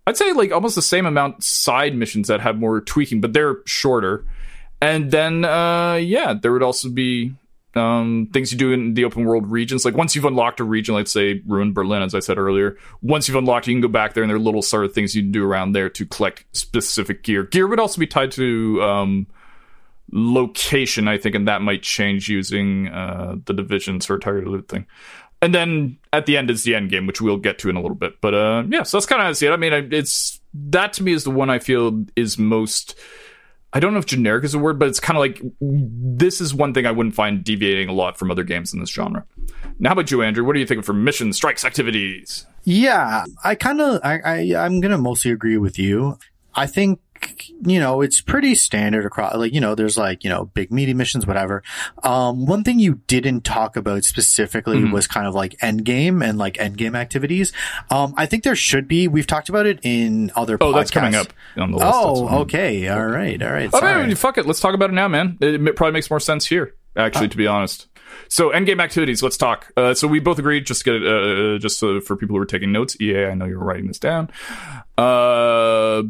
I'd say like almost the same amount side missions that have more tweaking, but they're shorter. And then, uh, yeah, there would also be um, things you do in the open world regions. Like once you've unlocked a region, let's say Ruined Berlin, as I said earlier, once you've unlocked, you can go back there and there are little sort of things you can do around there to collect specific gear. Gear would also be tied to um, location, I think, and that might change using uh, the division sort of targeted loot thing. And then at the end is the end game, which we'll get to in a little bit. But uh, yeah, so that's kind of how I see it. I mean, it's that to me is the one I feel is most I don't know if generic is a word, but it's kind of like this is one thing I wouldn't find deviating a lot from other games in this genre. Now, how about you, Andrew? What are you thinking for mission strikes activities? Yeah, I kind of I, I I'm gonna mostly agree with you. I think you know, it's pretty standard across, like, you know, there's like, you know, big meaty missions, whatever. Um, one thing you didn't talk about specifically mm-hmm. was kind of like end game and like end game activities. Um, I think there should be, we've talked about it in other Oh, podcasts. that's coming up on the list. Oh, okay. All right. All right. Oh, man, fuck it. Let's talk about it now, man. It, probably makes more sense here, actually, uh, to be honest. So endgame activities. Let's talk. Uh, so we both agreed. Just to get uh, just uh, for people who are taking notes. EA, I know you're writing this down. Uh,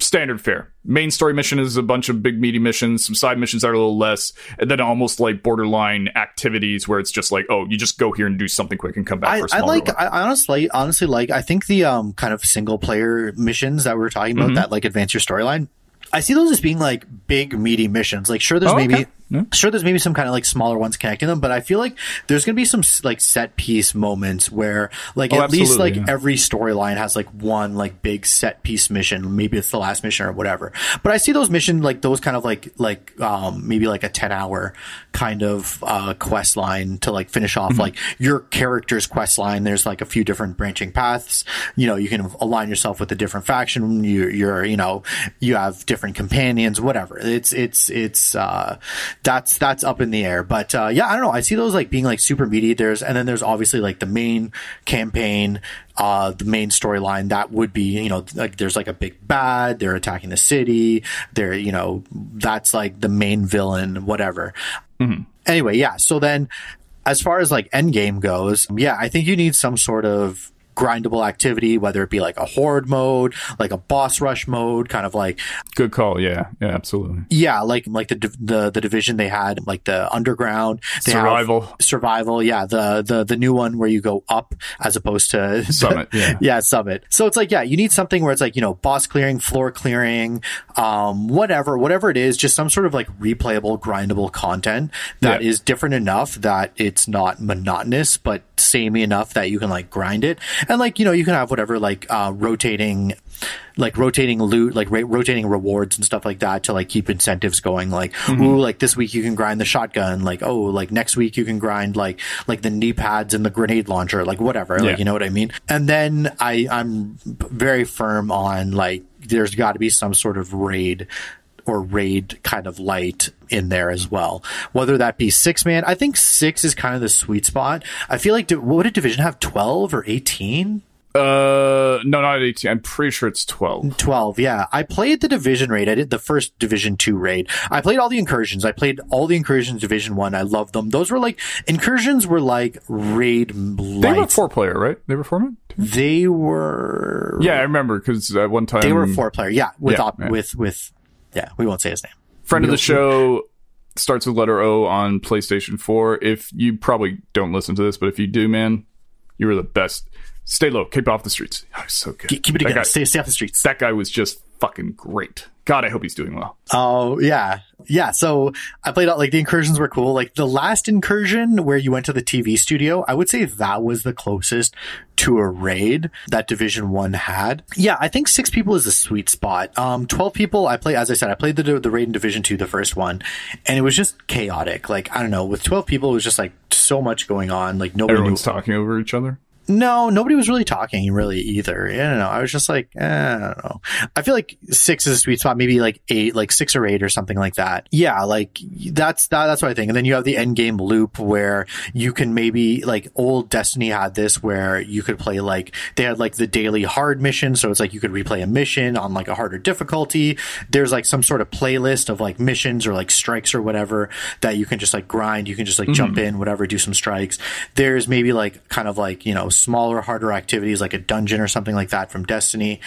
standard fare. Main story mission is a bunch of big meaty missions. Some side missions that are a little less, and then almost like borderline activities where it's just like, oh, you just go here and do something quick and come back. I, I like. I honestly, honestly, like. I think the um kind of single player missions that we are talking about mm-hmm. that like advance your storyline. I see those as being like big meaty missions. Like, sure, there's oh, maybe. Okay yeah. Sure, there's maybe some kind of like smaller ones connecting them, but I feel like there's going to be some like set piece moments where like oh, at least like yeah. every storyline has like one like big set piece mission. Maybe it's the last mission or whatever. But I see those mission like those kind of like like um maybe like a 10 hour kind of uh quest line to like finish off mm-hmm. like your character's quest line. There's like a few different branching paths. You know, you can align yourself with a different faction. You, you're you know you have different companions. Whatever. It's it's it's uh that's that's up in the air. But uh, yeah, I don't know. I see those like being like super meaty. There's and then there's obviously like the main campaign, uh, the main storyline that would be you know like there's like a big bad. They're attacking the city. They're you know that's like the main villain. Whatever. Mm-hmm. Anyway, yeah. So then as far as like end game goes, yeah, I think you need some sort of grindable activity, whether it be like a horde mode, like a boss rush mode, kind of like good call. Yeah, yeah, absolutely. Yeah, like like the the the division they had, like the underground they survival, survival. Yeah, the the the new one where you go up as opposed to summit. Yeah, yeah, summit. So it's like yeah, you need something where it's like you know boss clearing, floor clearing, um, whatever, whatever it is, just some sort of like replayable, grindable content that yeah. is different enough that it's not monotonous, but samey enough that you can like grind it and like you know you can have whatever like uh, rotating like rotating loot, like ra- rotating rewards and stuff like that to like keep incentives going. Like, mm-hmm. ooh, like this week you can grind the shotgun. Like, oh, like next week you can grind like like the knee pads and the grenade launcher. Like whatever. Yeah. Like you know what I mean. And then I I'm very firm on like there's got to be some sort of raid or raid kind of light in there as well. Whether that be six man, I think six is kind of the sweet spot. I feel like what did division have? Twelve or eighteen? Uh, no, not 18. I'm pretty sure it's 12. 12, yeah. I played the division raid. I did the first division 2 raid. I played all the incursions. I played all the incursions division 1. I loved them. Those were like, incursions were like raid lights. They were four player, right? They were four man? They were. Yeah, I remember because at one time. They were four player, yeah. With, yeah, op- yeah. with, with, yeah, we won't say his name. Friend of the show starts with letter O on PlayStation 4. If you probably don't listen to this, but if you do, man, you were the best Stay low. Keep off the streets. Oh, so good. Keep, keep it together. Stay, stay off the streets. That guy was just fucking great. God, I hope he's doing well. Oh yeah, yeah. So I played out like the incursions were cool. Like the last incursion where you went to the TV studio, I would say that was the closest to a raid that Division One had. Yeah, I think six people is the sweet spot. Um, twelve people. I play as I said, I played the the raid in Division Two, the first one, and it was just chaotic. Like I don't know, with twelve people, it was just like so much going on. Like nobody everyone's knew. talking over each other. No, nobody was really talking really either. I don't know. I was just like, eh, I don't know. I feel like six is a sweet spot, maybe like eight, like six or eight or something like that. Yeah, like that's that, that's what I think. And then you have the end game loop where you can maybe like old Destiny had this where you could play like they had like the daily hard mission, so it's like you could replay a mission on like a harder difficulty. There's like some sort of playlist of like missions or like strikes or whatever that you can just like grind. You can just like mm-hmm. jump in, whatever, do some strikes. There's maybe like kind of like you know smaller, harder activities like a dungeon or something like that from Destiny.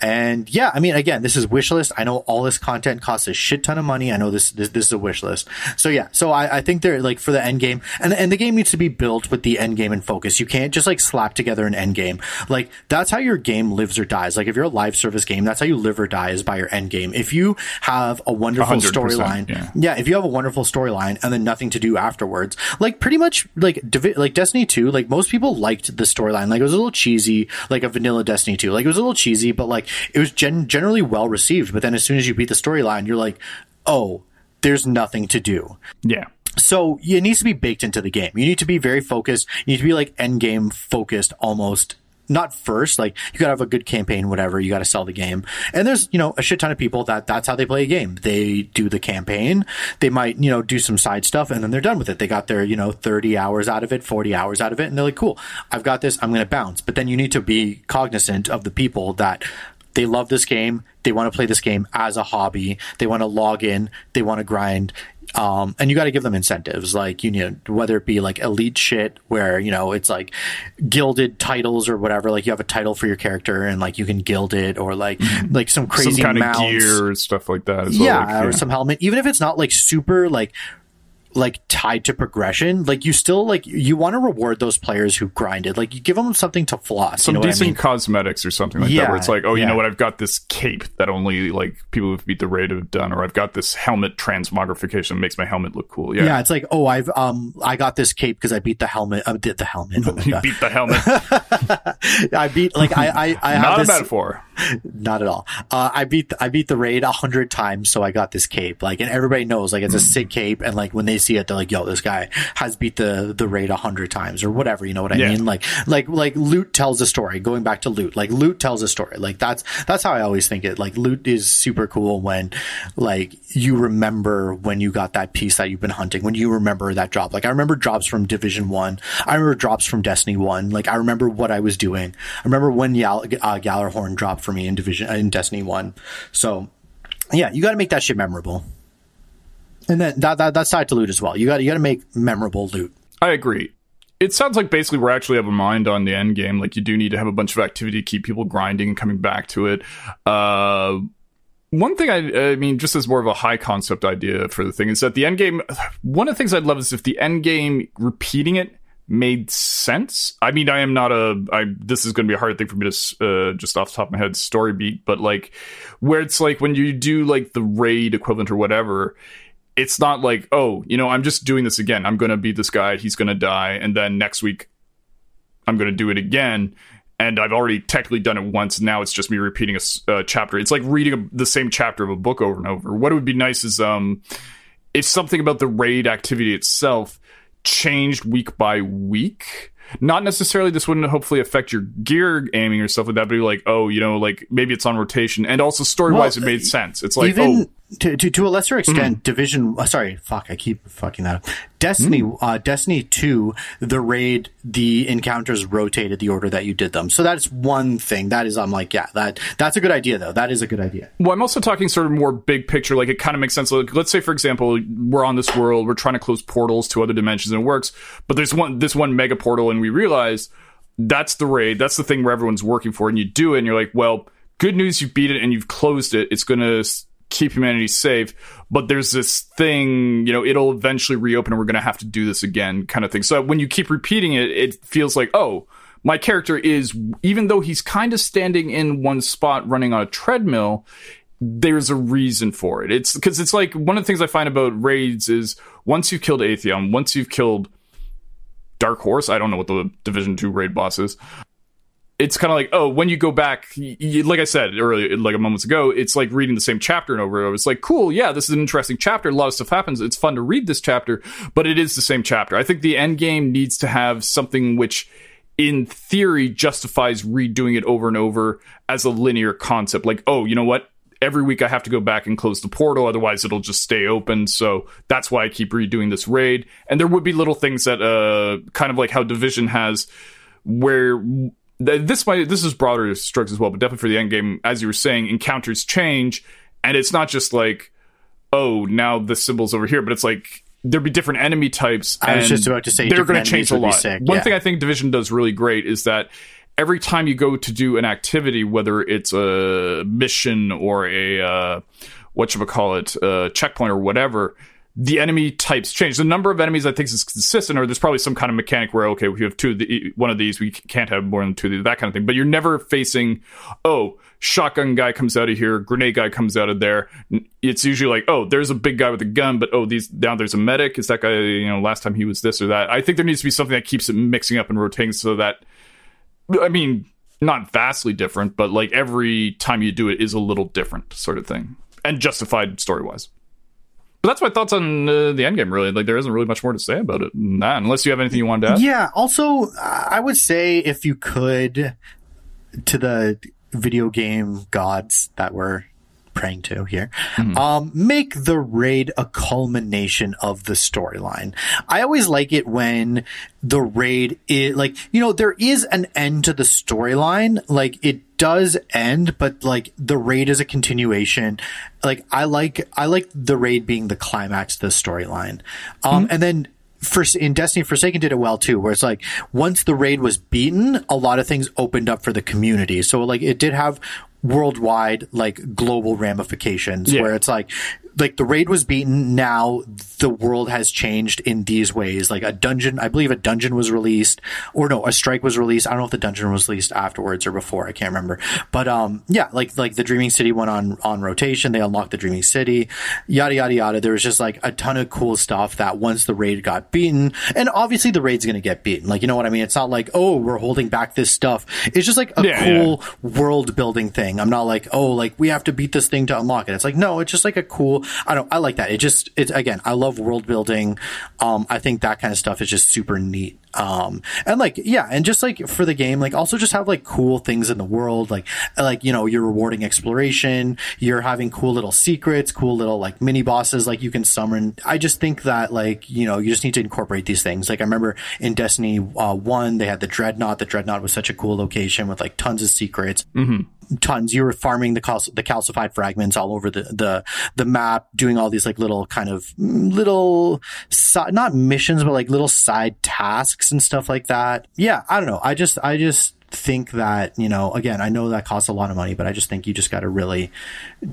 And yeah, I mean, again, this is wish list. I know all this content costs a shit ton of money. I know this this, this is a wish list. So yeah, so I, I think they're like for the end game, and and the game needs to be built with the end game in focus. You can't just like slap together an end game. Like that's how your game lives or dies. Like if you're a live service game, that's how you live or die is by your end game. If you have a wonderful storyline, yeah. yeah, if you have a wonderful storyline and then nothing to do afterwards, like pretty much like like Destiny two, like most people liked the storyline. Like it was a little cheesy, like a vanilla Destiny 2. Like it was a little cheesy, but like it was gen- generally well received. But then as soon as you beat the storyline, you're like, oh, there's nothing to do. Yeah. So it needs to be baked into the game. You need to be very focused. You need to be like end game focused almost not first. Like you gotta have a good campaign, whatever. You gotta sell the game. And there's, you know, a shit ton of people that that's how they play a game. They do the campaign. They might, you know, do some side stuff and then they're done with it. They got their, you know, 30 hours out of it, 40 hours out of it. And they're like, cool, I've got this. I'm to bounce. But then you need to be cognizant of the people that they love this game. They want to play this game as a hobby. They want to log in. They want to grind. Um, and you got to give them incentives, like you know, whether it be like elite shit, where you know it's like gilded titles or whatever. Like you have a title for your character, and like you can gild it, or like mm-hmm. like some crazy some kind mounts. of gear stuff like that. Yeah, like, yeah, or some helmet. Even if it's not like super like like tied to progression, like you still like you want to reward those players who grinded. Like you give them something to floss. Some you know decent I mean? cosmetics or something like yeah, that, where it's like, oh, you know what? I've got this cape that only like people who've beat the raid have done, or I've got this helmet transmogrification makes my helmet look cool. Yeah, yeah. It's like, oh, I've um, I got this cape because I beat the helmet. I uh, did the helmet. Oh you beat the helmet. I beat like I I, I not this, a metaphor. Not at all. Uh, I beat I beat the raid a hundred times, so I got this cape. Like, and everybody knows like it's a sick cape, and like when they see it, they're like, "Yo, this guy has beat the the raid a hundred times or whatever. You know what I yeah. mean? Like like like loot tells a story. Going back to loot, like loot tells a story. Like that's that's how I always think it. Like loot is super cool when like you remember when you got that piece that you've been hunting. When you remember that drop. Like I remember drops from Division One. I remember drops from Destiny One. Like I remember what I was doing. I remember when Yal- uh, dropped for me in Division in Destiny One. So yeah, you got to make that shit memorable. And then that, that that's side to loot as well. You got you got to make memorable loot. I agree. It sounds like basically we're actually have a mind on the end game. Like you do need to have a bunch of activity to keep people grinding and coming back to it. Uh, one thing I, I mean, just as more of a high concept idea for the thing is that the end game. One of the things I'd love is if the end game repeating it made sense. I mean, I am not a. I this is going to be a hard thing for me to uh, just off the top of my head story beat, but like where it's like when you do like the raid equivalent or whatever, it's not like, oh, you know, I'm just doing this again. I'm going to beat this guy. He's going to die. And then next week, I'm going to do it again. And I've already technically done it once. Now it's just me repeating a, a chapter. It's like reading a, the same chapter of a book over and over. What would be nice is um, if something about the raid activity itself changed week by week not necessarily this wouldn't hopefully affect your gear aiming or stuff like that, but you're like, oh, you know, like maybe it's on rotation, and also story wise, Well, it made sense. It's like, even oh, to, to to a lesser extent, Division. Uh, sorry, fuck, I keep fucking that up. Destiny, uh, Destiny Two, the raid, the encounters rotated the order that you did them. So that's one thing. That is, I'm like, yeah, that that's a good idea though. That is a good idea. Well, I'm also talking sort of more big picture. Like it kind of makes sense. Like, let's say, for example, we're on this world, we're trying to close portals to other dimensions, and it works. But there's one this one mega portal, and we realize that's the raid. That's the thing where everyone's working for, and you do it, and you're like, well, good news, you beat it, and you've closed it. It's gonna keep humanity safe. But there's this thing, you know, it'll eventually reopen, and we're gonna have to do this again, kind of thing. So when you keep repeating it, it feels like, oh. My character is, even though he's kind of standing in one spot running on a treadmill, there's a reason for it. It's because it's like one of the things I find about raids is once you've killed Atheon, once you've killed Dark Hours, I don't know what the Division Two raid boss is. It's kind of like oh, when you go back, y- y- like I said earlier, like a moments ago, it's like reading the same chapter and over and over. It's like cool, yeah, this is an interesting chapter. A lot of stuff happens. It's fun to read this chapter, but it is the same chapter. I think the end game needs to have something which in theory justifies redoing it over and over as a linear concept like oh you know what every week i have to go back and close the portal otherwise it'll just stay open so that's why i keep redoing this raid and there would be little things that uh kind of like how division has where this might this is broader strokes as well but definitely for the end game as you were saying encounters change and it's not just like oh now the symbol's over here but it's like there'd be different enemy types I was just about to say they're going to change a lot sick, one yeah. thing i think division does really great is that every time you go to do an activity whether it's a mission or a uh, what you call it uh, checkpoint or whatever the enemy types change. The number of enemies I think is consistent, or there's probably some kind of mechanic where okay, we have two of the one of these, we can't have more than two of these, that kind of thing. But you're never facing, oh, shotgun guy comes out of here, grenade guy comes out of there. It's usually like, oh, there's a big guy with a gun, but oh, these now there's a medic. Is that guy? You know, last time he was this or that. I think there needs to be something that keeps it mixing up and rotating so that, I mean, not vastly different, but like every time you do it is a little different, sort of thing, and justified story wise. But that's my thoughts on uh, the end game. Really, like there isn't really much more to say about it unless you have anything you wanted to add. Yeah. Also, I would say if you could, to the video game gods that we're praying to here, um, make the raid a culmination of the storyline. I always like it when the raid is like, you know, there is an end to the storyline. Like it does end, but like the raid is a continuation. Like I like, I like the raid being the climax to the storyline. Um, and then for in Destiny Forsaken did it well too, where it's like once the raid was beaten, a lot of things opened up for the community. So like it did have worldwide like global ramifications Yeah. where it's like like the raid was beaten. Now the world has changed in these ways. Like a dungeon i believe a dungeon was released or no a strike was released. I don't know if the dungeon was released afterwards or before. I can't remember. But um yeah like like the dreaming city went on on rotation. They unlocked the dreaming city. Yada yada yada. There was just like a ton of cool stuff that once the raid got beaten and obviously the raid's gonna get beaten. Like you know what i mean? It's not like oh we're holding back this stuff. It's just like a Yeah, cool world building thing. I'm not like oh like we have to beat this thing to unlock it. It's like no it's just like a cool i don't i like that. It just it's again i love world building. Um i think that kind of stuff is just super neat um and like yeah and just like for the game like also just have like cool things in the world like like you know you're rewarding exploration you're having cool little secrets cool little like mini bosses like you can summon. I just think that like you know you just need to incorporate these things. Like i remember in destiny uh, 1 they had the dreadnought. The dreadnought was such a cool location with like tons of secrets. Tons. You were farming the cal- the calcified fragments all over the, the, the map, doing all these like little kind of mm, little, si- not missions, but like little side tasks and stuff like that. Yeah. I don't know. I just, I just think that, you know, again, I know that costs a lot of money, but I just think you just got to really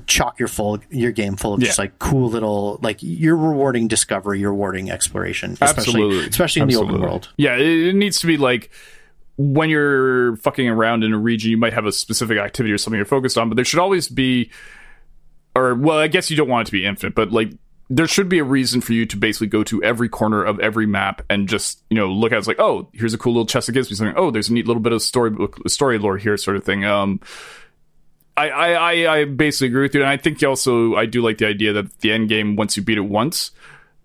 chalk your full, your game full of just like cool little, like you're rewarding discovery, you're rewarding exploration, especially, Absolutely. especially in the open world. Yeah, it, it needs to be like when you're fucking around in a region, you might have a specific activity or something you're focused on, but there should always be, or well, I guess you don't want it to be infinite, but like there should be a reason for you to basically go to every corner of every map and just you know look at it, it's like oh here's a cool little chest that gives me something oh there's a neat little bit of story story lore here sort of thing um I, I, I, basically agree with you, and I think also I do like the idea that the end game, once you beat it once,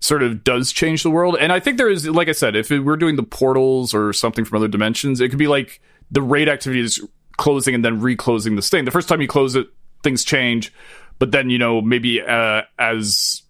sort of does change the world. And I think there is, like I said, if we're doing the portals or something from other dimensions, it could be like the raid activity is closing and then reclosing this thing. The first time you close it, things change, but then you know maybe uh, as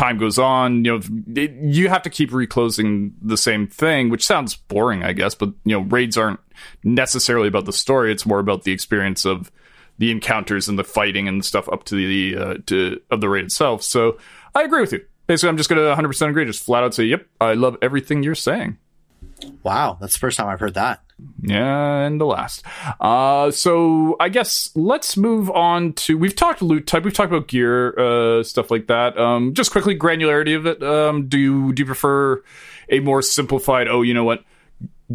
time goes on, you know, it, you have to keep reclosing the same thing, which sounds boring, I guess. But you know, raids aren't necessarily about the story; it's more about the experience of the encounters and the fighting and stuff up to the uh, to of the raid itself. So I agree with you. Basically, I'm just going to 100% agree. Just flat out say, "Yep, I love everything you're saying." Wow, that's the first time I've heard that. Yeah, and the last. Uh, so I guess let's move on to. We've talked loot type. We've talked about gear, uh, stuff like that. Um, just quickly, granularity of it. Um, do you, do you prefer a more simplified? Oh, you know what?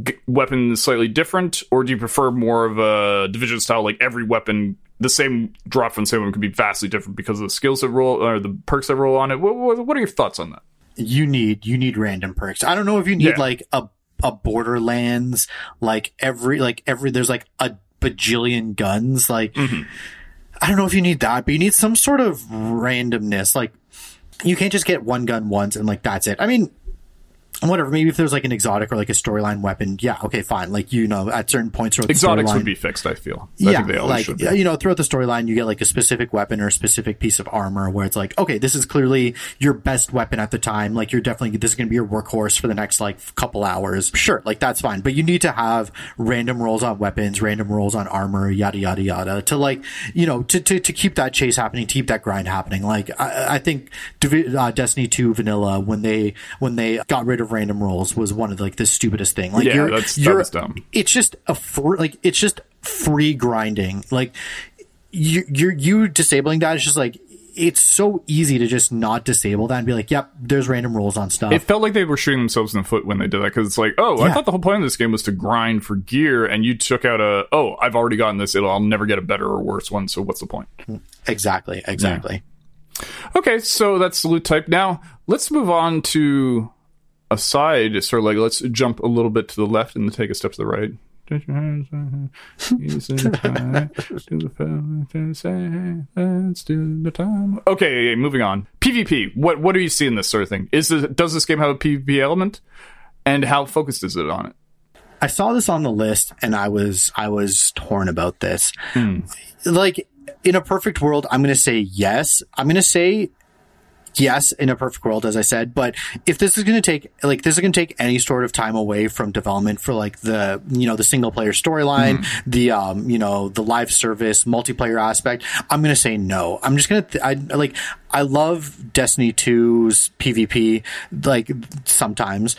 G- weapon slightly different, or do you prefer more of a division style? Like every weapon, the same drop from the same weapon could be vastly different because of the skills that roll or the perks that roll on it. What, what, what are your thoughts on that? You need you need random perks. I don't know if you need Yeah. like a a Borderlands like every like every there's like a bajillion guns like Mm-hmm. I don't know if you need that, but you need some sort of randomness. Like you can't just get one gun once and like that's it. I mean, whatever. Maybe if there's like an exotic or like a storyline weapon, yeah, okay, fine. Like you know, at certain points throughout Exotics would be fixed. I feel. I yeah, think they like should be. you know, throughout the storyline, you get like a specific weapon or a specific piece of armor where it's like, okay, this is clearly your best weapon at the time. Like you're definitely this is going to be your workhorse for the next like couple hours. Sure, like that's fine, but you need to have random rolls on weapons, random rolls on armor, yada yada yada, to like you know to to, to keep that chase happening, to keep that grind happening. Like I, I think uh, Destiny Two Vanilla when they when they got rid of random rolls was one of like the stupidest thing. Like Yeah, you're, that's- you're dumb. it's just a fr- like it's just free grinding. Like you you you disabling that is just like it's so easy to just not disable that and be like, yep, there's random rolls on stuff. It felt like they were shooting themselves in the foot when they did that because it's like, oh, I thought the whole point of this game was to grind for gear, and you took out a, oh, I've already gotten this, it'll, I'll never get a better or worse one, so what's the point? exactly, exactly. Okay, so that's the loot type. Now let's move on to a side, sort of like let's jump a little bit to the left and take a step to the right. Touch your hands, ease and tight, do the fell and say, let's do the time. Okay, moving on. PvP. What what do you see in this sort of thing? Is this, does this game have a PvP element, and how focused is it on it? I saw this on the list and I was I was torn about this. Hmm. Like in a perfect world, I'm going to say yes. I'm going to say yes in a perfect world, as I said. But if this is going to take like this is going to take any sort of time away from development for like the you know the single player storyline, the um you know the live service multiplayer aspect, I'm going to say no. I'm just going to th- I like I love Destiny 2's PvP like sometimes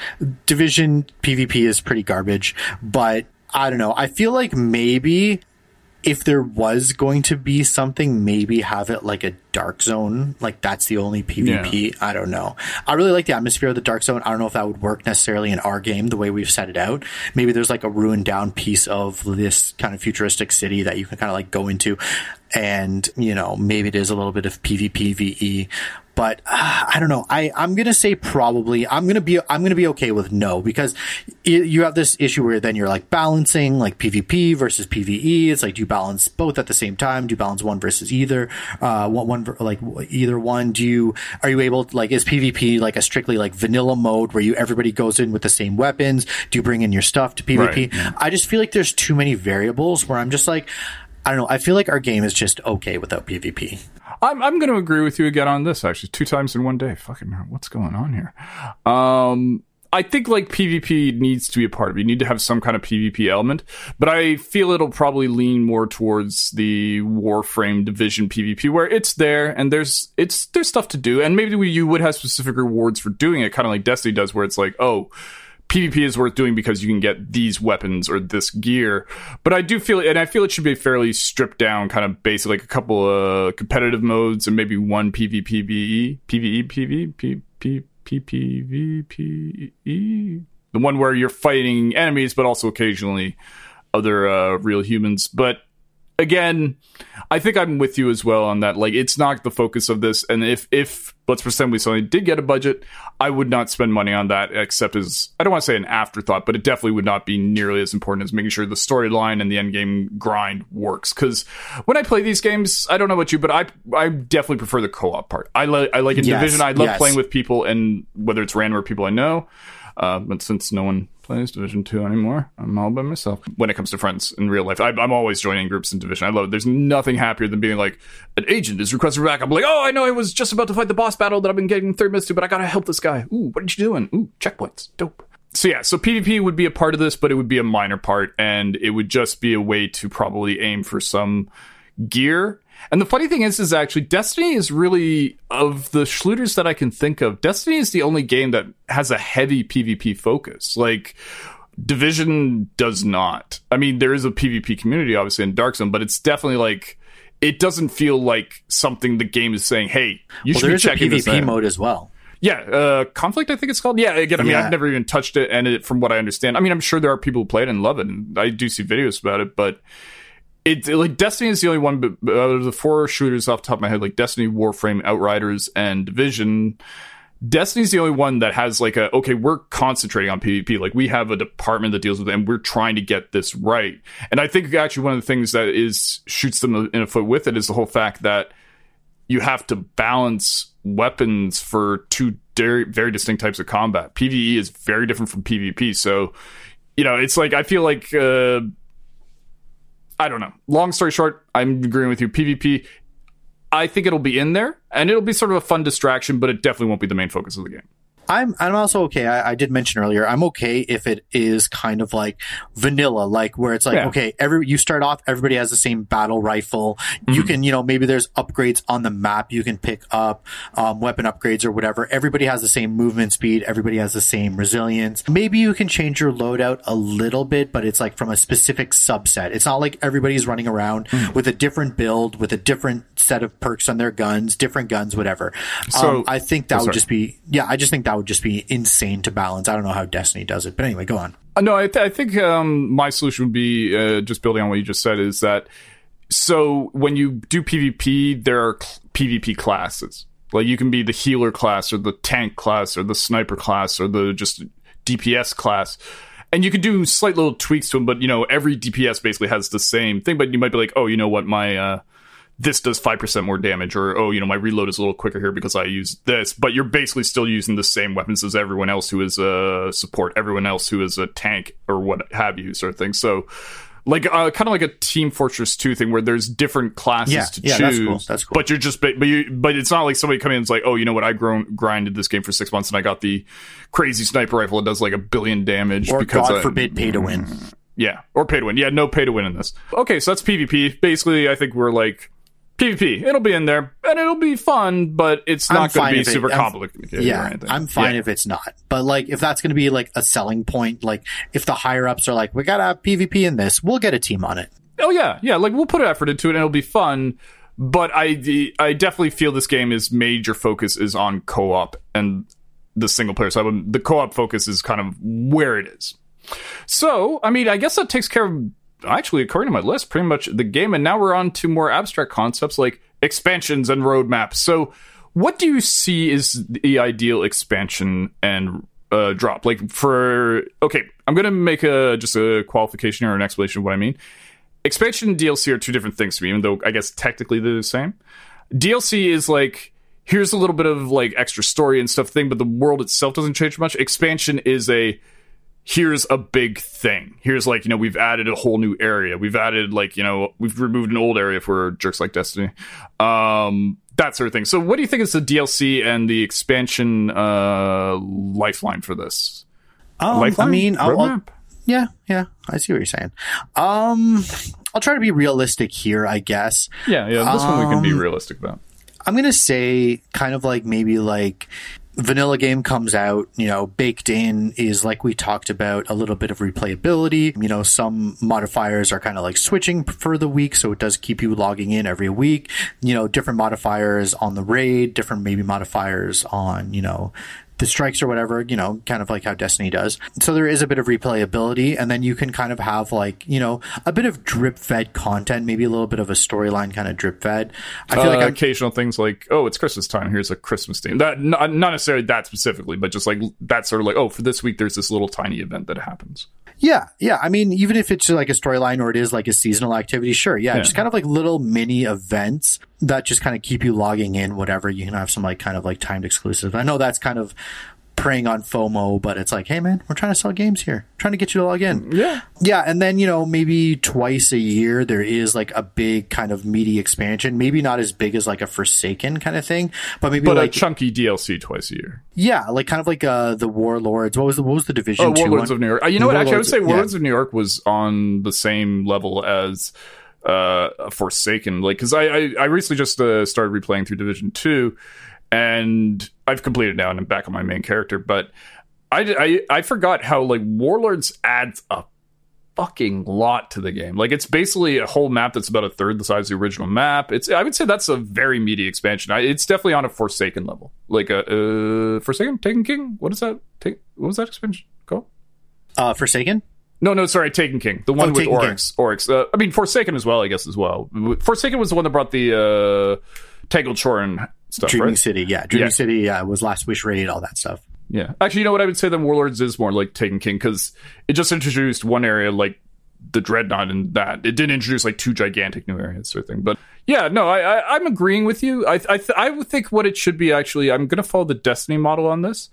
Division PvP is pretty garbage, but I don't know. I feel like maybe if there was going to be something, maybe have it like a dark zone. Like that's the only PvP. I don't know. I really like the atmosphere of the dark zone. I don't know if that would work necessarily in our game the way we've set it out. Maybe there's like a ruined down piece of this kind of futuristic city that you can kind of like go into. And, you know, maybe it is a little bit of PvPVE. But uh, I don't know. I I'm gonna say probably. I'm gonna be I'm gonna be okay with no because y- you have this issue where then you're like balancing like PvP versus PvE. It's like do you balance both at the same time? Do you balance one versus either? Uh, one one like either one? Do you are you able to, like is PvP like a strictly like vanilla mode where you everybody goes in with the same weapons? Do you bring in your stuff to PvP? Right. I just feel like there's too many variables where I'm just like. I don't know. I feel like our game is just okay without PvP. I'm I'm going to agree with you again on this. Actually, two times in one day. Fucking, what's going on here? Um, I think like PvP needs to be a part of it. You need to have some kind of PvP element, but I feel it'll probably lean more towards the Warframe Division PvP, where it's there and there's it's there's stuff to do, and maybe we, you would have specific rewards for doing it, kind of like Destiny does, where it's like, oh. PvP is worth doing because you can get these weapons or this gear. But I do feel, and I feel it should be fairly stripped down, kind of basic, like a couple of competitive modes and maybe one PvPVE, PvE, PV, P, P, PPVPE. The one where you're fighting enemies, but also occasionally other uh, real humans. But again, I think I'm with you as well on that. Like, it's not the focus of this. And if, if let's pretend we suddenly did get a budget, I would not spend money on that except as, I don't want to say an afterthought, but it definitely would not be nearly as important as making sure the storyline and the end game grind works. Cause when I play these games, I don't know about you, but I, I definitely prefer the co-op part. I like, I like in Yes, Division. I love yes. playing with people and whether it's random or people I know. Uh, but since no one plays Division Two anymore, I'm all by myself. When it comes to friends in real life, I, I'm always joining groups in Division. I love it. There's nothing happier than being like, an agent is requested for backup. I'm like, oh, I know I was just about to fight the boss battle that I've been getting third miss to, but I gotta help this guy. Ooh, what are you doing? Ooh, checkpoints. Dope. So yeah, so PvP would be a part of this, but it would be a minor part, and it would just be a way to probably aim for some gear. And the funny thing is, is actually Destiny is really of the shooters that I can think of. Destiny is the only game that has a heavy PvP focus. Like Division does not. I mean, there is a PvP community obviously in Dark Zone, but it's definitely like it doesn't feel like something the game is saying, "Hey, you Well, should be a checking this PvP out." mode as well. Yeah, uh, conflict. I think it's called. Yeah, again, I mean, Yeah. I've never even touched it, and it, from what I understand, I mean, I'm sure there are people who play it and love it, and I do see videos about it, but it like Destiny is the only one, but out of the four shooters off the top of my head, like Destiny, Warframe, Outriders, and Division. Destiny's the only one that has like a okay, we're concentrating on PvP. Like we have a department that deals with it, and we're trying to get this right. And I think actually one of the things that is shoots them in a foot with it is the whole fact that you have to balance weapons for two very, very distinct types of combat. PVE is very different from PvP. So, you know, it's like I feel like uh, I don't know. Long story short, I'm agreeing with you. PvP, I think it'll be in there, and it'll be sort of a fun distraction, but it definitely won't be the main focus of the game. I'm I'm also okay. I, I did mention earlier. I'm okay if it is kind of like vanilla, like where it's like Yeah. okay, every you start off, everybody has the same battle rifle. You Mm-hmm. can you know maybe there's upgrades on the map you can pick up, um, weapon upgrades or whatever. Everybody has the same movement speed. Everybody has the same resilience. Maybe you can change your loadout a little bit, but it's like from a specific subset. It's not like everybody's running around Mm. with a different build, with a different set of perks on their guns, different guns, whatever. So- um, I think that Oh, would just be yeah. I just think that would just be insane to balance. I don't know how Destiny does it, but anyway, go on. Uh, No, I, th- I think um, my solution would be uh, just building on what you just said is that so when you do PvP, there are cl- PvP classes. Like you can be the healer class or the tank class or the sniper class or the just DPS class. And you can do slight little tweaks to them, but you know, every DPS basically has the same thing. But you might be like, oh, you know what, my uh, this does 5% more damage or oh you know my reload is a little quicker here because i use this but you're basically still using the same weapons as everyone else who is a support everyone else who is a tank or what have you sort of thing so like uh, kind of like a team fortress 2 thing where there's different classes Yeah, to yeah, choose that's cool, that's cool. but you're just but you but it's not like somebody coming in and is like oh you know what i grown grinded this game for six months and i got the crazy sniper rifle that does like a billion damage Or because God I- forbid, pay to win. yeah, or pay to win. Yeah, no pay to win in this. Okay, so that's PvP. Basically, I think we're like PvP. It'll be in there and it'll be fun, but it's I'm not going to be it- super I'm- complicated or Yeah, anything. I'm fine Yeah. if it's not. But like, if that's going to be like a selling point, like if the higher ups are like, we got to have PvP in this, we'll get a team on it. Oh yeah, yeah. Like we'll put effort into it and it'll be fun. But I, I definitely feel this game is major focus is on co-op and the single player side. But The co-op focus is kind of where it is. So I mean, I guess that takes care of actually, according to my list, pretty much the game. And now we're on to more abstract concepts like expansions and roadmaps. So what do you see is the ideal expansion and uh, drop? Like for okay, I'm gonna make a just a qualification or an explanation of what I mean expansion and DLC are two different things to me, even though I guess technically they're the same. DLC is like here's a little bit of like extra story and stuff thing, but the world itself doesn't change much. Expansion is a here's a big thing. Here's like, you know, we've added a whole new area. We've added like, you know, we've removed an old area for jerks like Destiny. Um that sort of thing. So what do you think is the DLC and the expansion uh lifeline for this? Um, I mean, I'll, I'll- yeah, yeah, I see what you're saying. Um, I'll try to be realistic here, I guess. yeah, yeah, this one we can be Um, realistic about. I'm gonna say kind of like maybe like vanilla game comes out, you know, baked in is like we talked about a little bit of replayability. You know, some modifiers are kind of like switching for the week, so it does keep you logging in every week. You know, different modifiers on the raid, different maybe modifiers on, you know, the strikes or whatever, you know, kind of like how Destiny does. So there is a bit of replayability, and then you can kind of have like, you know, a bit of drip fed content, maybe a little bit of a storyline kind of drip fed. I feel uh, like I'm, occasional things like, oh, it's Christmas time. Here's a Christmas theme. That not, not necessarily that specifically, but just like that sort of like, oh, for this week, there's this little tiny event that happens. yeah, yeah. I mean, even if it's like a storyline or it is like a seasonal activity, sure, yeah, Yeah. just kind of like little mini events that just kind of keep you logging in, whatever. You can have some like kind of like timed exclusive. I know that's kind of preying on FOMO, but it's like, hey man, we're trying to sell games here, trying to get you to log in. Yeah. Yeah, and then you know maybe twice a year there is like a big kind of meaty expansion. Maybe not as big as like a Forsaken kind of thing, but maybe But like a chunky DLC twice a year. yeah, like kind of like uh the Warlords. What was the what was the Division Oh, Warlords one? of New York. Uh, you know what? Actually, I would Warlords- say yeah. Warlords of New York was on the same level as uh, Forsaken. Like, because I, I I recently just uh, started replaying through Division Two, and I've completed now, and I'm back on my main character. But I I, I forgot how like Warlords adds a fucking lot to the game. Like, it's basically a whole map that's about a third the size of the original map. It's I would say that's a very meaty expansion. I, it's definitely on a Forsaken level. Like a uh, Forsaken Taken King. What is that? Take what was that expansion called? Uh, Forsaken. No, no, sorry, Taken King, the one Oh, with Taken King. Oryx. Oryx. Uh, I mean, Forsaken as well, I guess as well. Forsaken was the one that brought the uh, Tangled Shore and stuff, Dreaming right? City, yeah, Dreaming Yeah. City, yeah, was Last Wish raid, all that stuff. Yeah. Actually, you know what? I would say then Warlords is more like Taken King because it just introduced one area like the Dreadnought and that. It didn't introduce like two gigantic new areas sort of thing. But yeah, no, I, I I'm agreeing with you. I I th- I would think what it should be actually. I'm going to follow the Destiny model on this.